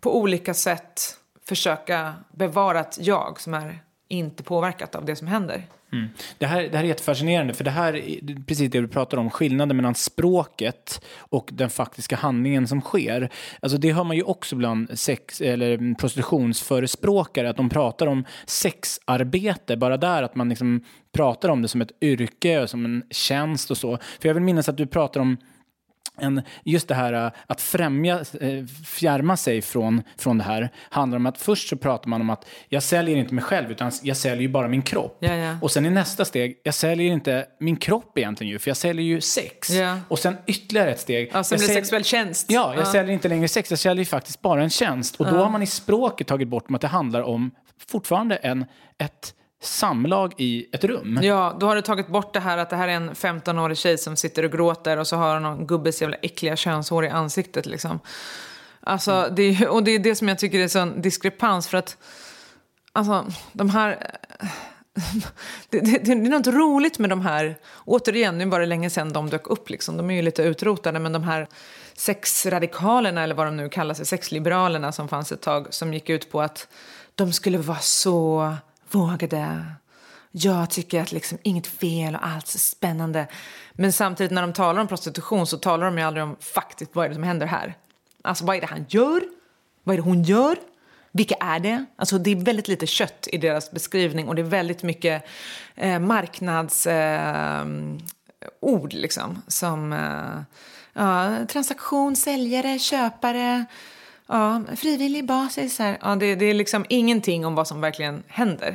På olika sätt försöka bevara ett jag som är inte påverkat av det som händer. Mm. Det, här, det här är jättefascinerande, för det här är precis det du pratar om, skillnaden mellan språket och den faktiska handlingen som sker. Alltså det hör man ju också bland sex, eller prostitutionsförespråkare, att de pratar om sexarbete, bara där att man liksom pratar om det som ett yrke, som en tjänst och så. För jag vill minnas att du pratar om en, just det här äh, att främja, äh, fjärma sig från, från det här handlar om att först så pratar man om att jag säljer inte mig själv utan jag säljer ju bara min kropp. Ja, ja. Och sen i nästa steg, jag säljer inte min kropp egentligen ju, för jag säljer ju sex. Ja. Och sen ytterligare ett steg. Ja, sen blir det sexuell tjänst. Ja, jag säljer inte längre sex, jag säljer faktiskt bara en tjänst. Och då har man i språket tagit bort att det handlar om fortfarande en, ett samlag i ett rum. Ja, då har du tagit bort det här att det här är en 15-årig tjej som sitter och gråter och så har hon någon gubbes jävla äckliga könshår i ansiktet liksom. Alltså, mm. det, och det är det som jag tycker är sån diskrepans för att alltså de här det, det, det, är något roligt med de här, återigen, nu var det länge sedan de dök upp, liksom. de är ju lite utrotade, men de här sexradikalerna, eller vad de nu kallar sig, sexliberalerna som fanns ett tag, som gick ut på att de skulle vara så vågade. Jag tycker att liksom inget fel och allt är spännande. Men samtidigt när de talar om prostitution så talar de ju aldrig om faktiskt vad är det som händer här. Alltså vad är det han gör? Vad är det hon gör? Vilka är det? Alltså det är väldigt lite kött i deras beskrivning och det är väldigt mycket eh, marknadsord eh, liksom. Som eh, ja, transaktion, säljare, köpare, Ja, frivillig basis. Här. Ja, det, det är liksom ingenting om vad som verkligen händer.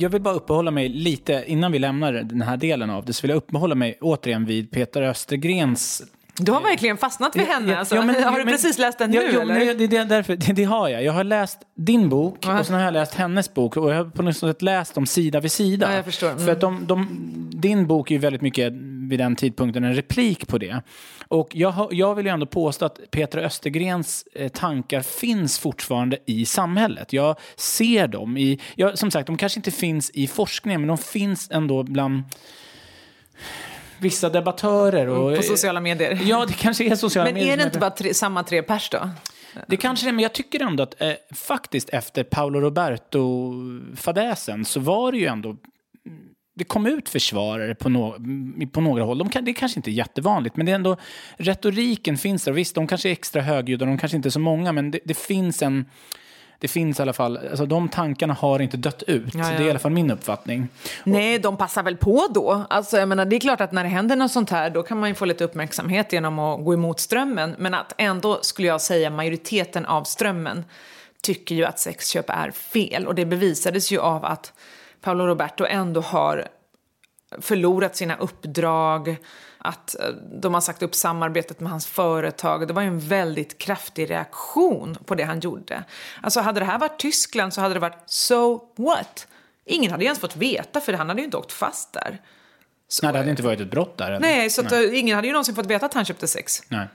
Jag vill bara uppehålla mig lite, innan vi lämnar den här delen av det, så vill jag uppehålla mig återigen vid Peter Östergrens du har verkligen fastnat vid henne. Alltså. Ja, men, har du men, precis läst den nu? Ja, eller? Nej, det, det, därför, det, det, har jag. Jag har läst din bok -huh. och sen har jag läst hennes bok. Och jag har på något sätt läst dem sida vid sida. Ja, jag förstår. Mm. För att de, de, din bok är ju väldigt mycket vid den tidpunkten en replik på det. Och jag, jag vill ju ändå påstå att Peter Östergrens eh, tankar finns fortfarande i samhället. Jag ser dem i, jag, som sagt, de kanske inte finns i forskningen, men de finns ändå bland vissa debattörer. Och, mm, på sociala medier. Ja, det kanske är sociala Men medier. Men är det inte bara tre, samma tre pers då? Det kanske det, men jag tycker ändå att eh, faktiskt efter Paolo Roberto-fadäsen så var det ju ändå det kom ut försvarare på, no på några håll. De kan, det är kanske inte är jättevanligt, men det är ändå, retoriken finns där. Visst, de kanske är extra högljudda, de kanske inte är så många, men det, det finns en... Det finns i alla fall, alltså de tankarna har inte dött ut. Ja, ja. Det är i alla fall min uppfattning. Nej, de passar väl på då. Alltså, jag menar, det är klart att när det händer något sånt här, då kan man ju få lite uppmärksamhet genom att gå emot strömmen. Men att ändå, skulle jag säga, majoriteten av strömmen tycker ju att sexköp är fel. Och det bevisades ju av att Paolo Roberto ändå har förlorat sina uppdrag, att eh, de har sagt upp samarbetet med hans företag. Det var ju en väldigt kraftig reaktion på det han gjorde. Alltså hade det här varit Tyskland så hade det varit so what? Ingen hade ju ens fått veta för han hade ju inte åkt fast där. Så, Nej, det hade inte varit ett brott där. eller? Nej, så att, eh, ingen hade ju någonsin fått veta att han köpte sex. Nej.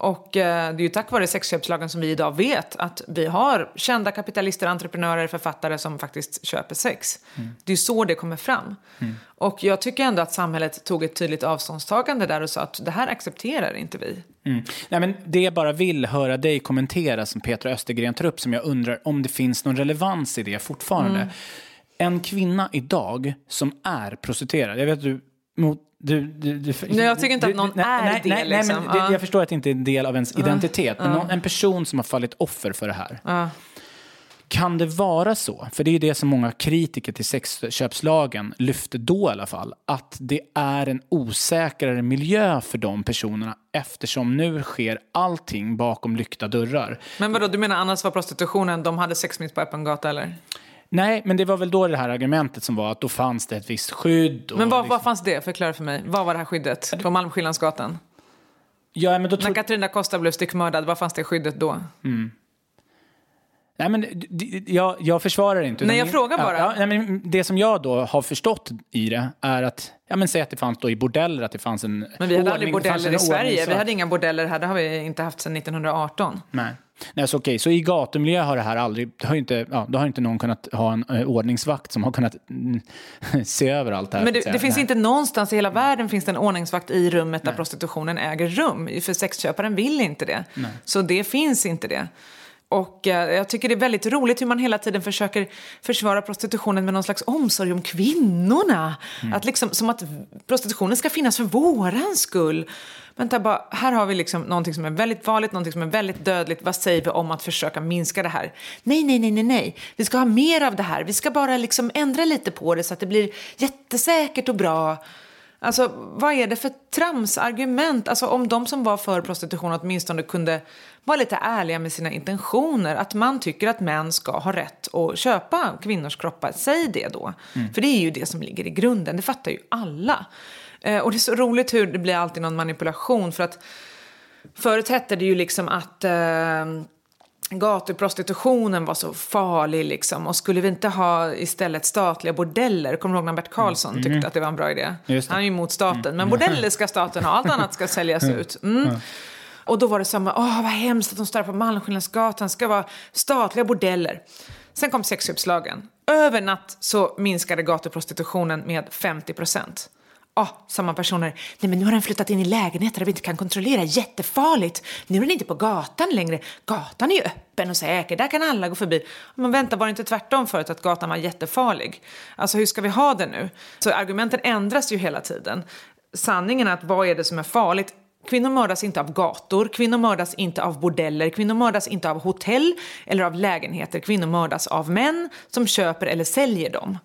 Och eh, det är ju tack vare sexköpslagen som vi idag vet att vi har kända kapitalister, entreprenörer, författare som faktiskt köper sex. Det är ju så det kommer fram. Och jag tycker ändå att samhället tog ett tydligt avståndstagande där och sa att det här accepterar inte vi. Mm. Nej, men det jag bara vill höra dig kommentera som Petra Östergren tar upp som jag undrar om det finns någon relevans i det fortfarande. Mm. En kvinna idag som är prostituerad, jag vet att du mot du, du, du, Nej, jag tycker inte att någon är det, Nej, liksom. men det, Ja. jag förstår att det inte är en del av ens identitet. Men någon, en person som har fallit offer för det här. Kan det vara så, för det är ju det som många kritiker till sexköpslagen lyfte då i alla fall, att det är en osäkrare miljö för de personerna eftersom nu sker allting bakom lyckta dörrar. Men vadå, du menar annars var prostitutionen, de hade sex mitt på öppen gata eller? Nej, men det var väl då det här argumentet som var att då fanns det ett visst skydd. Men vad, liksom, vad fanns det? Förklara för mig. Vad var det här skyddet på Malmskillnadsgatan? ja, men då När tro... Katarina Costa blev styckmördad, vad fanns det skyddet då? Nej, men jag, jag försvarar inte. Nej, jag min- frågar ja, bara. Ja, nej, men det som jag då har förstått i det är att, ja men säg att det fanns då i bordeller att det fanns en Men vi hade ordning, aldrig bordeller i Sverige. ordningsvakt. Vi hade inga bordeller här, det har vi inte haft sedan 1918. Nej. Nej, så okej. Så i gatumiljö har det här aldrig, det har inte, ja, då har inte någon kunnat ha en eh, ordningsvakt som har kunnat mm, se över allt det här. Men det, det finns Nej. inte någonstans i hela världen finns det en ordningsvakt i rummet där prostitutionen äger rum. För sexköparen vill inte det. Så det finns inte det. Och eh, jag tycker det är väldigt roligt hur man hela tiden försöker försvara prostitutionen med någon slags omsorg om kvinnorna. Att liksom, som att prostitutionen ska finnas för våran skull. Vänta bara, här har vi liksom någonting som är väldigt farligt, någonting som är väldigt dödligt. Vad säger vi om att försöka minska det här? Nej, nej, nej, nej, nej. Vi ska ha mer av det här. Vi ska bara liksom ändra lite på det så att det blir jättesäkert och bra. Alltså, vad är det för tramsargument? Alltså, om de som var för prostitution åtminstone kunde vara lite ärliga med sina intentioner. Att man tycker att män ska ha rätt att köpa kvinnors kroppar. Säg det då. För det är ju det som ligger i grunden. Det fattar ju alla. Eh, och det är så roligt hur det blir alltid någon manipulation. För att förut hette det ju liksom att... Eh, gatuprostitutionen var så farlig liksom. Och skulle vi inte ha istället statliga bordeller? Kommer du ihåg när Bert Karlsson tyckte att det var en bra idé? Mm. Han är ju emot staten. Men bordeller ska staten ha, allt annat ska säljas ut. Mm. Och då var det samma, åh vad hemskt att de står på Malmskillnadsgatan, ska vara statliga bordeller. Sen kom sexköpslagen. Över natt så minskade gatuprostitutionen med 50 procent. Oh, samma personer. Nej men nu har den flyttat in i lägenheter där vi inte kan kontrollera. Jättefarligt. Nu är den inte på gatan längre. Gatan är ju öppen och säker. Där kan alla gå förbi. Men vänta, var det inte tvärtom förut att gatan var jättefarlig? Alltså hur ska vi ha det nu? Så argumenten ändras ju hela tiden. Sanningen är att vad är det som är farligt? Kvinnor mördas inte av gator, kvinnor mördas inte av bordeller, kvinnor mördas inte av hotell eller av lägenheter. Kvinnor mördas av män som köper eller säljer dem.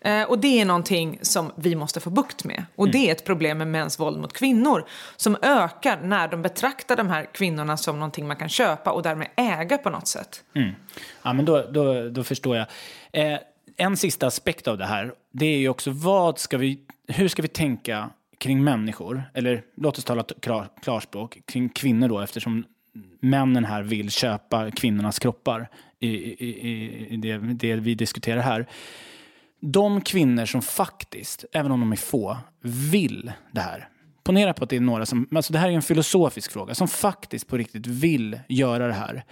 Eh, och det är någonting som vi måste få bukt med. Och det är ett problem med mäns våld mot kvinnor som ökar när de betraktar de här kvinnorna som någonting man kan köpa och därmed äga på något sätt. Ja, men då, då, då förstår jag. Eh, en sista aspekt av det här, det är ju också vad ska vi, hur ska vi tänka kring människor, eller låt oss tala klar, klarspråk, kring kvinnor då, eftersom männen här vill köpa kvinnornas kroppar i, i, i, i det, det vi diskuterar här. De kvinnor som faktiskt, även om de är få, vill det här. Ponera på att det är några som, alltså det här är en filosofisk fråga, som faktiskt på riktigt vill göra det här.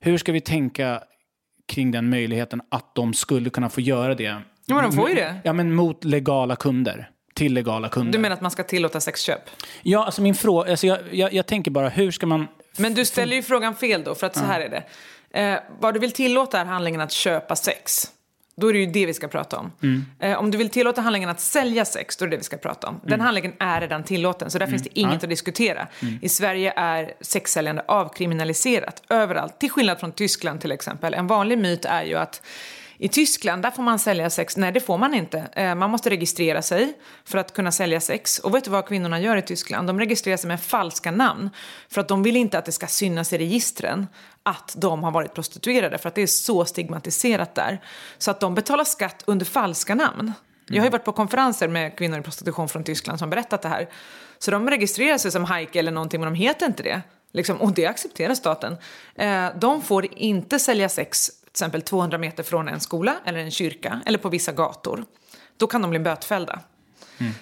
Hur ska vi tänka kring den möjligheten att de skulle kunna få göra det? Ja, men de får ju det. Ja, men mot legala kunder. Till legala kunder. Du menar att man ska tillåta sexköp? Ja, alltså min fråga, alltså jag, jag, jag tänker bara hur ska man, Men du ställer ju frågan fel då, för att så här är det. Eh, vad du vill tillåta är handlingen att köpa sex. Då är det ju det vi ska prata om. Mm. Eh, om du vill tillåta handlingen att sälja sex, då är det det vi ska prata om. Den handlingen är redan tillåten, så där finns det inget Mm. Ja. Mm. att diskutera. I Sverige är sexsäljande avkriminaliserat överallt, till skillnad från Tyskland till exempel. En vanlig myt är ju att i Tyskland, där får man sälja sex. Nej, det får man inte. Eh, Man måste registrera sig för att kunna sälja sex. Och vet du vad kvinnorna gör i Tyskland? De registrerar sig med falska namn. För att de vill inte att det ska synas i registren att de har varit prostituerade. För att det är så stigmatiserat där. Så att de betalar skatt under falska namn. Jag har ju varit på konferenser med kvinnor i prostitution från Tyskland som berättat det här. Så de registrerar sig som Heike eller någonting, men de heter inte det. Liksom, och det accepterar staten. Eh, de får inte sälja sex exempel 200 meter från en skola eller en kyrka eller på vissa gator. Då kan de bli bötfällda.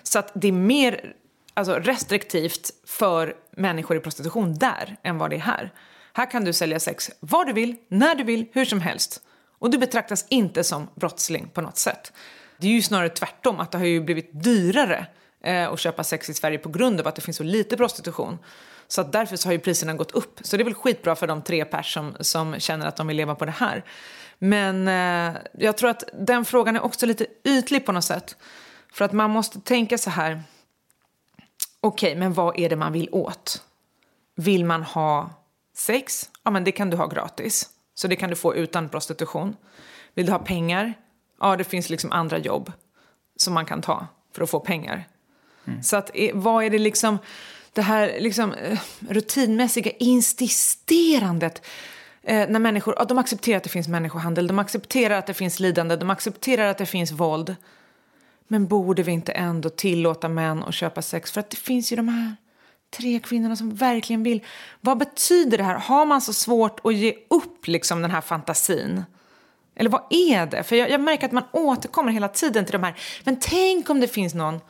Så att det är mer alltså, restriktivt för människor i prostitution där än vad det är här. Här kan du sälja sex var du vill, när du vill, hur som helst. Och du betraktas inte som brottsling på något sätt. Det är ju snarare tvärtom, att det har ju blivit dyrare eh, att köpa sex i Sverige på grund av att det finns så lite prostitution. Så att därför så har ju priserna gått upp. Så det är väl skitbra för de tre pers som, som känner att de vill leva på det här. Men eh, jag tror att den frågan är också lite ytlig på något sätt. För att man måste tänka så här. Okej, men vad är det man vill åt? Vill man ha sex? Ja, men det kan du ha gratis. Så det kan du få utan prostitution. Vill du ha pengar? Ja, det finns liksom andra jobb som man kan ta för att få pengar. Så att, eh, vad är det liksom, det här liksom, eh, rutinmässiga insisterandet eh, när människor, ja, de accepterar att det finns människohandel, de accepterar att det finns lidande, de accepterar att det finns våld. Men borde vi inte ändå tillåta män att köpa sex? För att det finns ju de här tre kvinnorna som verkligen vill. Vad betyder det här? Har man så svårt att ge upp liksom den här fantasin? Eller vad är det? För jag, jag märker att man återkommer hela tiden till de här, men tänk om det finns någon.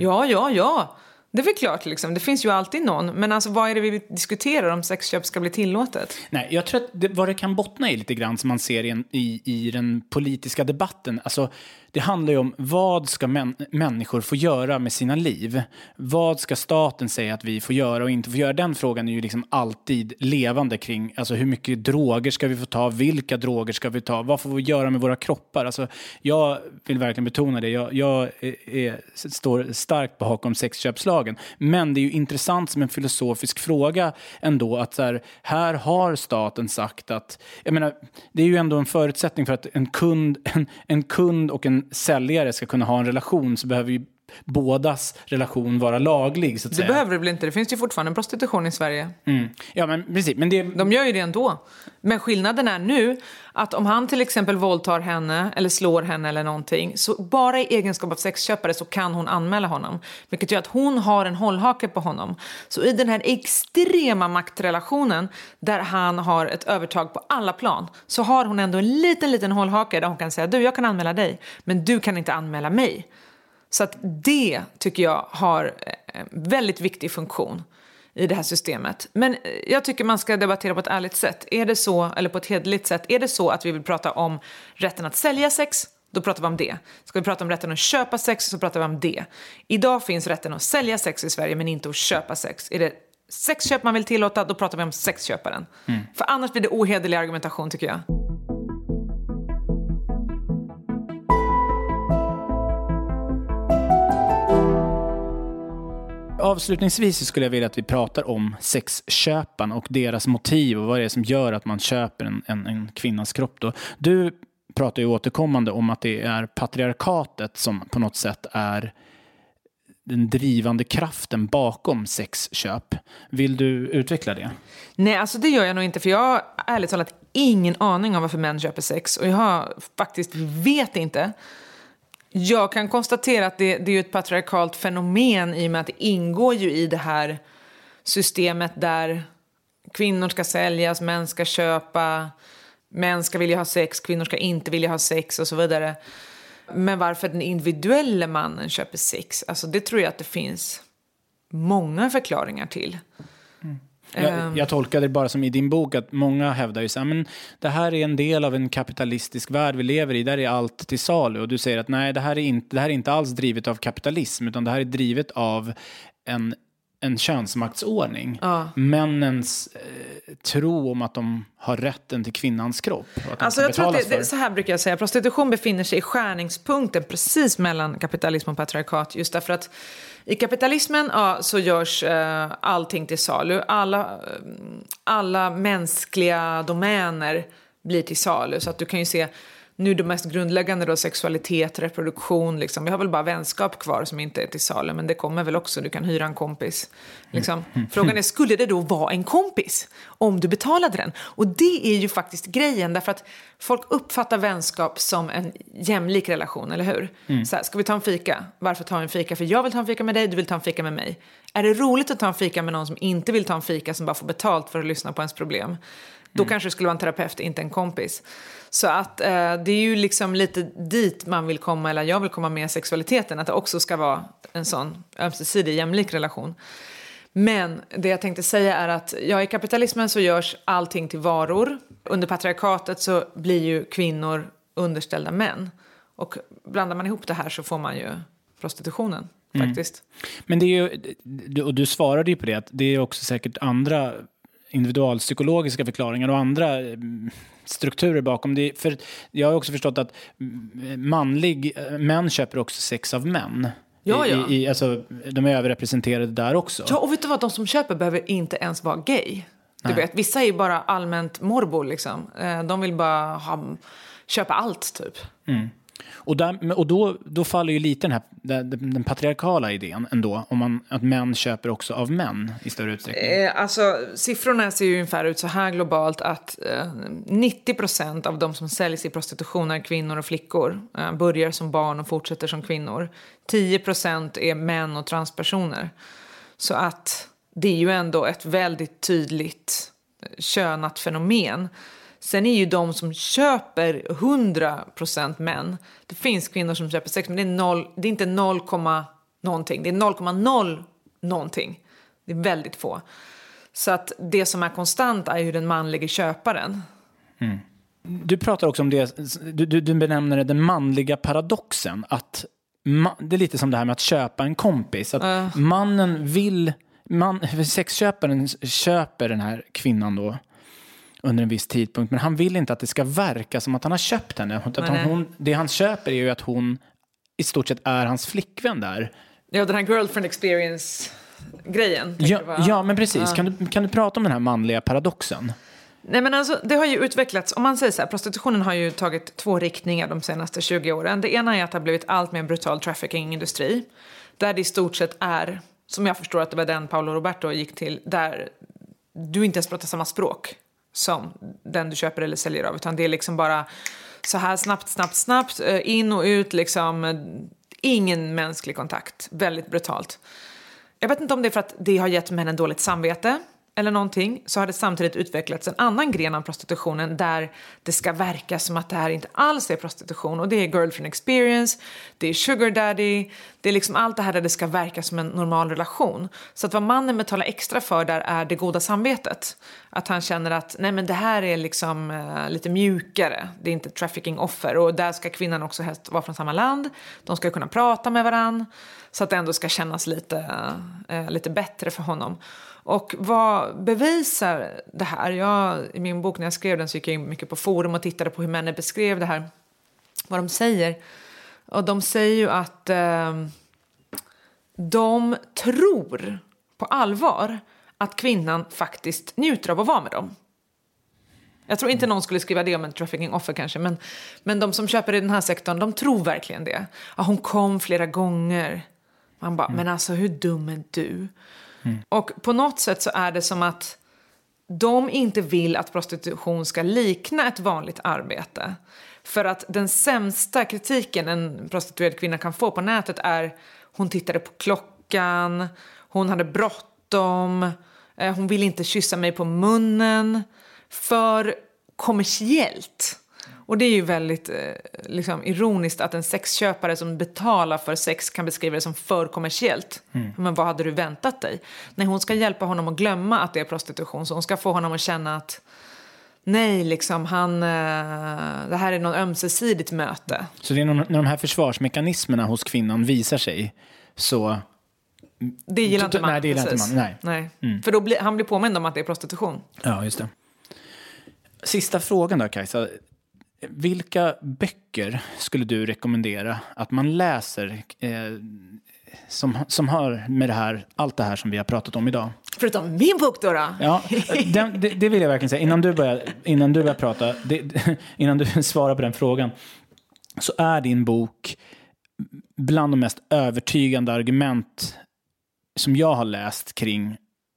Ja, ja, ja. Det är väl klart, liksom. det finns ju alltid någon. Men alltså, vad är det vi diskuterar om sexköp ska bli tillåtet? Nej, jag tror att det, vad det kan bottna i lite grann som man ser i, en, i, i den politiska debatten. Alltså, det handlar ju om vad ska män, människor få göra med sina liv? Vad ska staten säga att vi får göra och inte får göra? Den frågan är ju liksom alltid levande kring alltså, hur mycket droger ska vi få ta? Vilka droger ska vi ta? Vad får vi göra med våra kroppar? Alltså, jag vill verkligen betona det. Jag, jag är, är, står starkt bakom sexköpslagen. Men det är ju intressant som en filosofisk fråga ändå att så här, här har staten sagt att, jag menar, det är ju ändå en förutsättning för att en kund, en, en kund och en säljare ska kunna ha en relation så behöver ju bådas relation vara laglig så att Det säga. behöver det väl inte? Det finns ju fortfarande prostitution i Sverige. Mm. Ja men precis, men det, De gör ju det ändå. Men skillnaden är nu att om han till exempel våldtar henne eller slår henne eller någonting så bara i egenskap av sexköpare så kan hon anmäla honom. Vilket gör att hon har en hållhake på honom. Så i den här extrema maktrelationen där han har ett övertag på alla plan så har hon ändå en liten, liten hållhake där hon kan säga du, jag kan anmäla dig, men du kan inte anmäla mig. Så att det tycker jag har en väldigt viktig funktion i det här systemet. Men eh, jag tycker man ska debattera på ett ärligt sätt. Är det så, eller på ett hederligt sätt, är det så att vi vill prata om rätten att sälja sex, då pratar vi om det. Ska vi prata om rätten att köpa sex så pratar vi om det. Idag finns rätten att sälja sex i Sverige men inte att köpa sex. Är det sexköp man vill tillåta, då pratar vi om sexköparen. För annars blir det ohederlig argumentation tycker jag. Avslutningsvis skulle jag vilja att vi pratar om sexköparna och deras motiv och vad det är som gör att man köper en, en, en kvinnas kropp. Då. Du pratar ju återkommande om att det är patriarkatet som på något sätt är den drivande kraften bakom sexköp. Vill du utveckla det? Nej, alltså det gör jag nog inte. För jag har ärligt talat ingen aning om varför män köper sex. Och jag har faktiskt vet inte. Jag kan konstatera att det, det är ett patriarkalt fenomen i och med att det ingår ju i det här systemet där kvinnor ska säljas, män ska köpa, män ska vilja ha sex, kvinnor ska inte vilja ha sex och så vidare. Men varför den individuella mannen köper sex, alltså det tror jag att det finns många förklaringar till. Jag, Ehm. jag tolkar det bara som i din bok att många hävdar ju så här, men det här är en del av en kapitalistisk värld vi lever i, där är allt till salu. Och du säger att nej, det här är inte, det här är inte alls drivet av kapitalism, utan det här är drivet av en en könsmaktsordning. Männens eh, tro om att de har rätten till kvinnans kropp. Alltså jag tror att det, det, så här brukar jag säga, prostitution befinner sig i skärningspunkten precis mellan kapitalism och patriarkat. Just därför att i kapitalismen ja, så görs eh, allting till salu. Alla, eh, alla mänskliga domäner blir till salu. Så att du kan ju se nu det mest grundläggande då, sexualitet, reproduktion. Liksom. Vi har väl bara vänskap kvar som inte är till salu, men det kommer väl också. Du kan hyra en kompis. Liksom. Frågan är, skulle det då vara en kompis om du betalade den? Och det är ju faktiskt grejen, därför att folk uppfattar vänskap som en jämlik relation, eller hur? Så här, ska vi ta en fika? Varför ta en fika? För jag vill ta en fika med dig, du vill ta en fika med mig. Är det roligt att ta en fika med någon som inte vill ta en fika, som bara får betalt för att lyssna på ens problem? Då kanske det skulle vara en terapeut, inte en kompis. Så att eh, det är ju liksom lite dit man vill komma, eller jag vill komma med sexualiteten, att det också ska vara en sån ömsesidig jämlik relation. Men det jag tänkte säga är att ja, i kapitalismen så görs allting till varor. Under patriarkatet så blir ju kvinnor underställda män. Och blandar man ihop det här så får man ju prostitutionen faktiskt. Men det är ju, och du svarade ju på det, att det är också säkert andra individualpsykologiska förklaringar och andra mm, strukturer bakom det. För jag har också förstått att mm, manlig, eh, män köper också sex av män. Ja, I, ja. I, alltså, de är överrepresenterade där också. Ja, och vet du vad? De som köper behöver inte ens vara gay. Du vet, vissa är ju bara allmänt morbo liksom. Eh, De vill bara ha, köpa allt typ. Och, där, och då, då faller ju lite den här den, den patriarkala idén ändå, om man, att män köper också av män i större utsträckning. Eh, alltså, siffrorna ser ju ungefär ut så här globalt att eh, 90% av de som säljs i prostitution är kvinnor och flickor. Eh, börjar som barn och fortsätter som kvinnor. 10% är män och transpersoner. Så att det är ju ändå ett väldigt tydligt eh, könat fenomen. Sen är ju de som köper 100% män. Det finns kvinnor som köper sex, men det är, noll, det är inte 0, någonting. Det är 0,0 någonting. Det är väldigt få. Så att det som är konstant är ju den manliga köparen. Du pratar också om det, du, du, du benämner det den manliga paradoxen. Att ma, det är lite som det här med att köpa en kompis. Att mannen vill, man, sexköparen köper den här kvinnan då under en viss tidpunkt. Men han vill inte att det ska verka som att han har köpt henne. Nej. hon, det han köper är ju att hon i stort sett är hans flickvän där. Ja, den här girlfriend experience-grejen. tänker Ja, ja men precis. Kan, du, kan du prata om den här manliga paradoxen? Nej, men alltså, det har ju utvecklats, om man säger så här, prostitutionen har ju tagit två riktningar de senaste 20 åren. Det ena är att det har blivit allt mer brutal trafficking-industri. Där det i stort sett är, som jag förstår att det var den Paolo Roberto gick till, där du inte ens pratar samma språk som den du köper eller säljer av. Utan det är liksom bara så här snabbt, snabbt, snabbt, eh, in och ut liksom. Ingen mänsklig kontakt, väldigt brutalt. Jag vet inte om det är för att det har gett männen dåligt samvete eller någonting, så har det samtidigt utvecklats en annan gren av prostitutionen där det ska verka som att det här inte alls är prostitution. Och det är girlfriend experience, det är sugar daddy, det är liksom allt det här där det ska verka som en normal relation. Så att vad mannen betalar extra för där är det goda samvetet. Att han känner att nej men det här är liksom uh, lite mjukare, det är inte trafficking-offer. Och där ska kvinnan också helst vara från samma land, de ska kunna prata med varann. Så att det ändå ska kännas lite, uh, lite bättre för honom. Och vad bevisar det här? Jag, I min bok när jag skrev den så gick jag in mycket på forum och tittade på hur männen beskrev det här. Vad de säger. Och de säger ju att eh, de tror på allvar att kvinnan faktiskt njuter av att vara med dem. Jag tror inte någon skulle skriva det om en trafficking offer kanske, men, men de som köper i den här sektorn, de tror verkligen det. Ja, hon kom flera gånger. Man bara, men alltså hur dum är du? Mm. Och på något sätt så är det som att de inte vill att prostitution ska likna ett vanligt arbete. För att den sämsta kritiken en prostituerad kvinna kan få på nätet är hon tittade på klockan, hon hade bråttom, eh, hon ville inte kyssa mig på munnen. För kommersiellt. Och det är ju väldigt eh, liksom, ironiskt att en sexköpare som betalar för sex kan beskriva det som för kommersiellt. Men vad hade du väntat dig? Nej, hon ska hjälpa honom att glömma att det är prostitution. Så hon ska få honom att känna att nej, liksom han, eh, det här är något ömsesidigt möte. Så det är när när de här försvarsmekanismerna hos kvinnan visar sig så Det gillar inte man. Nej, det gillar inte precis. man. Nej. Mm. Nej. För då blir, han blir påmind om att det är prostitution. Ja, just det. Sista frågan då, Kajsa. Vilka böcker skulle du rekommendera att man läser eh, som, som har med det här, allt det här som vi har pratat om idag? Förutom min bok då. då. Ja, det, det vill jag verkligen säga. Innan du börjar, innan du börjar prata, det, innan du svarar på den frågan, så är din bok bland de mest övertygande argument som jag har läst kring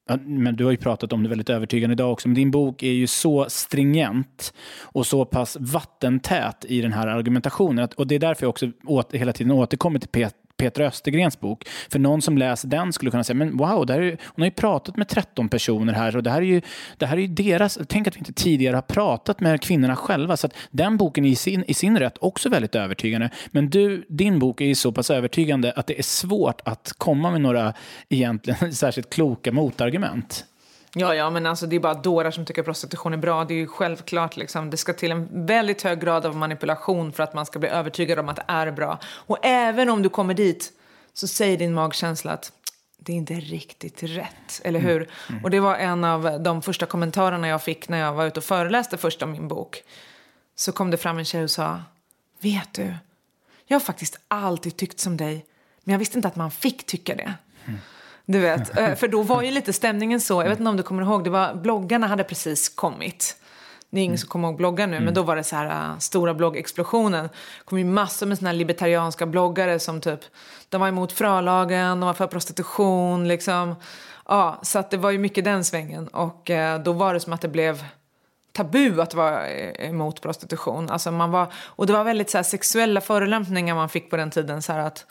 Ja, men du har ju pratat om det väldigt övertygande idag också, men din bok är ju så stringent och så pass vattentät i den här argumentationen. Att, och det är därför jag också åter, hela tiden återkommer till Peter. Peter Östergrens bok. För någon som läser den skulle kunna säga, men wow, det här är, hon har ju pratat med 13 personer här och det här är ju, det här är ju deras, tänk att vi inte tidigare har pratat med kvinnorna själva. Så att den boken är i sin, i sin rätt också väldigt övertygande. Men du, din bok är ju så pass övertygande att det är svårt att komma med några egentligen särskilt kloka motargument. Ja, ja, men alltså det är bara dårar som tycker prostitution är bra. Det är ju självklart liksom. Det ska till en väldigt hög grad av manipulation för att man ska bli övertygad om att det är bra. Och även om du kommer dit så säger din magkänsla att det är inte riktigt rätt, eller hur? Mm. Mm. Och det var en av de första kommentarerna jag fick när jag var ute och föreläste först om min bok. Så kom det fram en tjej och sa, vet du, jag har faktiskt alltid tyckt som dig, men jag visste inte att man fick tycka det. Mm. Du vet, eh, för då var ju lite stämningen så, jag vet inte om du kommer ihåg, det var, bloggarna hade precis kommit. Det är ingen som kommer ihåg bloggar nu, mm. men då var det så här uh, stora bloggexplosionen. Det kom ju massor med såna här libertarianska bloggare som typ, de var emot frölagen, de var för prostitution liksom. Ja, så att det var ju mycket den svängen och uh, då var det som att det blev tabu att vara emot prostitution. Alltså man var, och det var väldigt så här, sexuella förolämpningar man fick på den tiden. Så här, att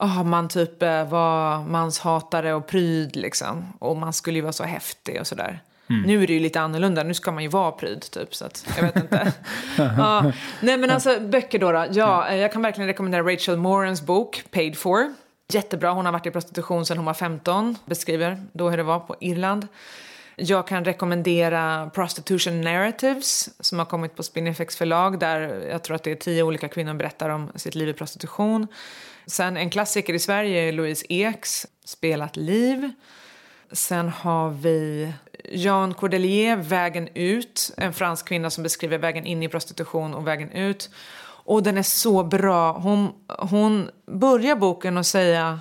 oh, man typ eh, var manshatare och pryd liksom. Och man skulle ju vara så häftig och sådär. Mm. Nu är det ju lite annorlunda, nu ska man ju vara pryd typ. Så att, jag vet inte. ja. Nej men alltså böcker då, då. Ja, eh, jag kan verkligen rekommendera Rachel Morans bok Paid For. Jättebra, hon har varit i prostitution sedan hon var 15. Beskriver då hur det var på Irland. Jag kan rekommendera Prostitution Narratives som har kommit på Spinifex förlag där jag tror att det är tio olika kvinnor berättar om sitt liv i prostitution. Sen en klassiker i Sverige är Louise Eks Spelat liv. Sen har vi Jean Cordelier, Vägen ut. En fransk kvinna som beskriver vägen in i prostitution och vägen ut. Och den är så bra. Hon, hon börjar boken och säga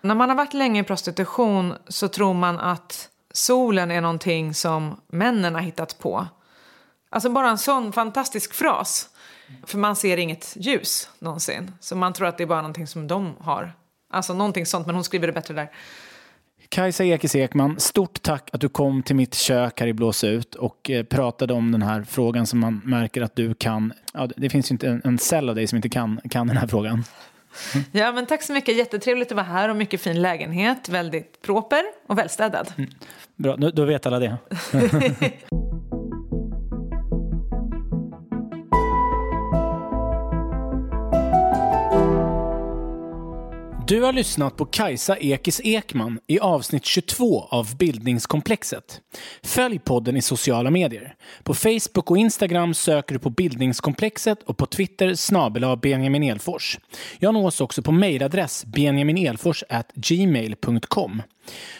när man har varit länge i prostitution så tror man att solen är någonting som männen har hittat på. Alltså bara en sån fantastisk fras. För man ser inget ljus någonsin. Så man tror att det är bara någonting som de har. Alltså någonting sånt, men hon skriver det bättre där. Kajsa Ekis Ekman, stort tack att du kom till mitt kök här i Blås ut och eh, pratade om den här frågan som man märker att du kan. Ja, det finns ju inte en, en cell av dig som inte kan, kan den här frågan. Mm. Ja, men tack så mycket. Jättetrevligt att vara här och mycket fin lägenhet. Väldigt proper och välstädad. Mm. Bra, då vet alla det. Du har lyssnat på Kajsa Ekis Ekman i avsnitt 22 av Bildningskomplexet. Följ podden i sociala medier. På Facebook och Instagram söker du på Bildningskomplexet och på Twitter snabel Benjamin Elfors. Jag nås också på mejladress benjaminelfors@gmail.com.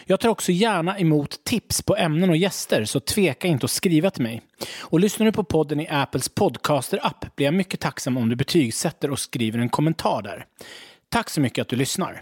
Jag tar också gärna emot tips på ämnen och gäster, så tveka inte att skriva till mig. Och lyssnar du på podden i Apples podcaster-app blir jag mycket tacksam om du betygsätter och skriver en kommentar där. Tack så mycket att du lyssnar.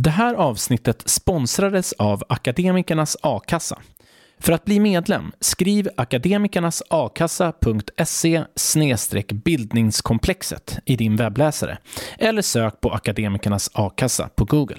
Det här avsnittet sponsrades av Akademikernas a-kassa. För att bli medlem, skriv akademikernasakassa.se bildningskomplexet i din webbläsare eller sök på Akademikernas a-kassa på Google.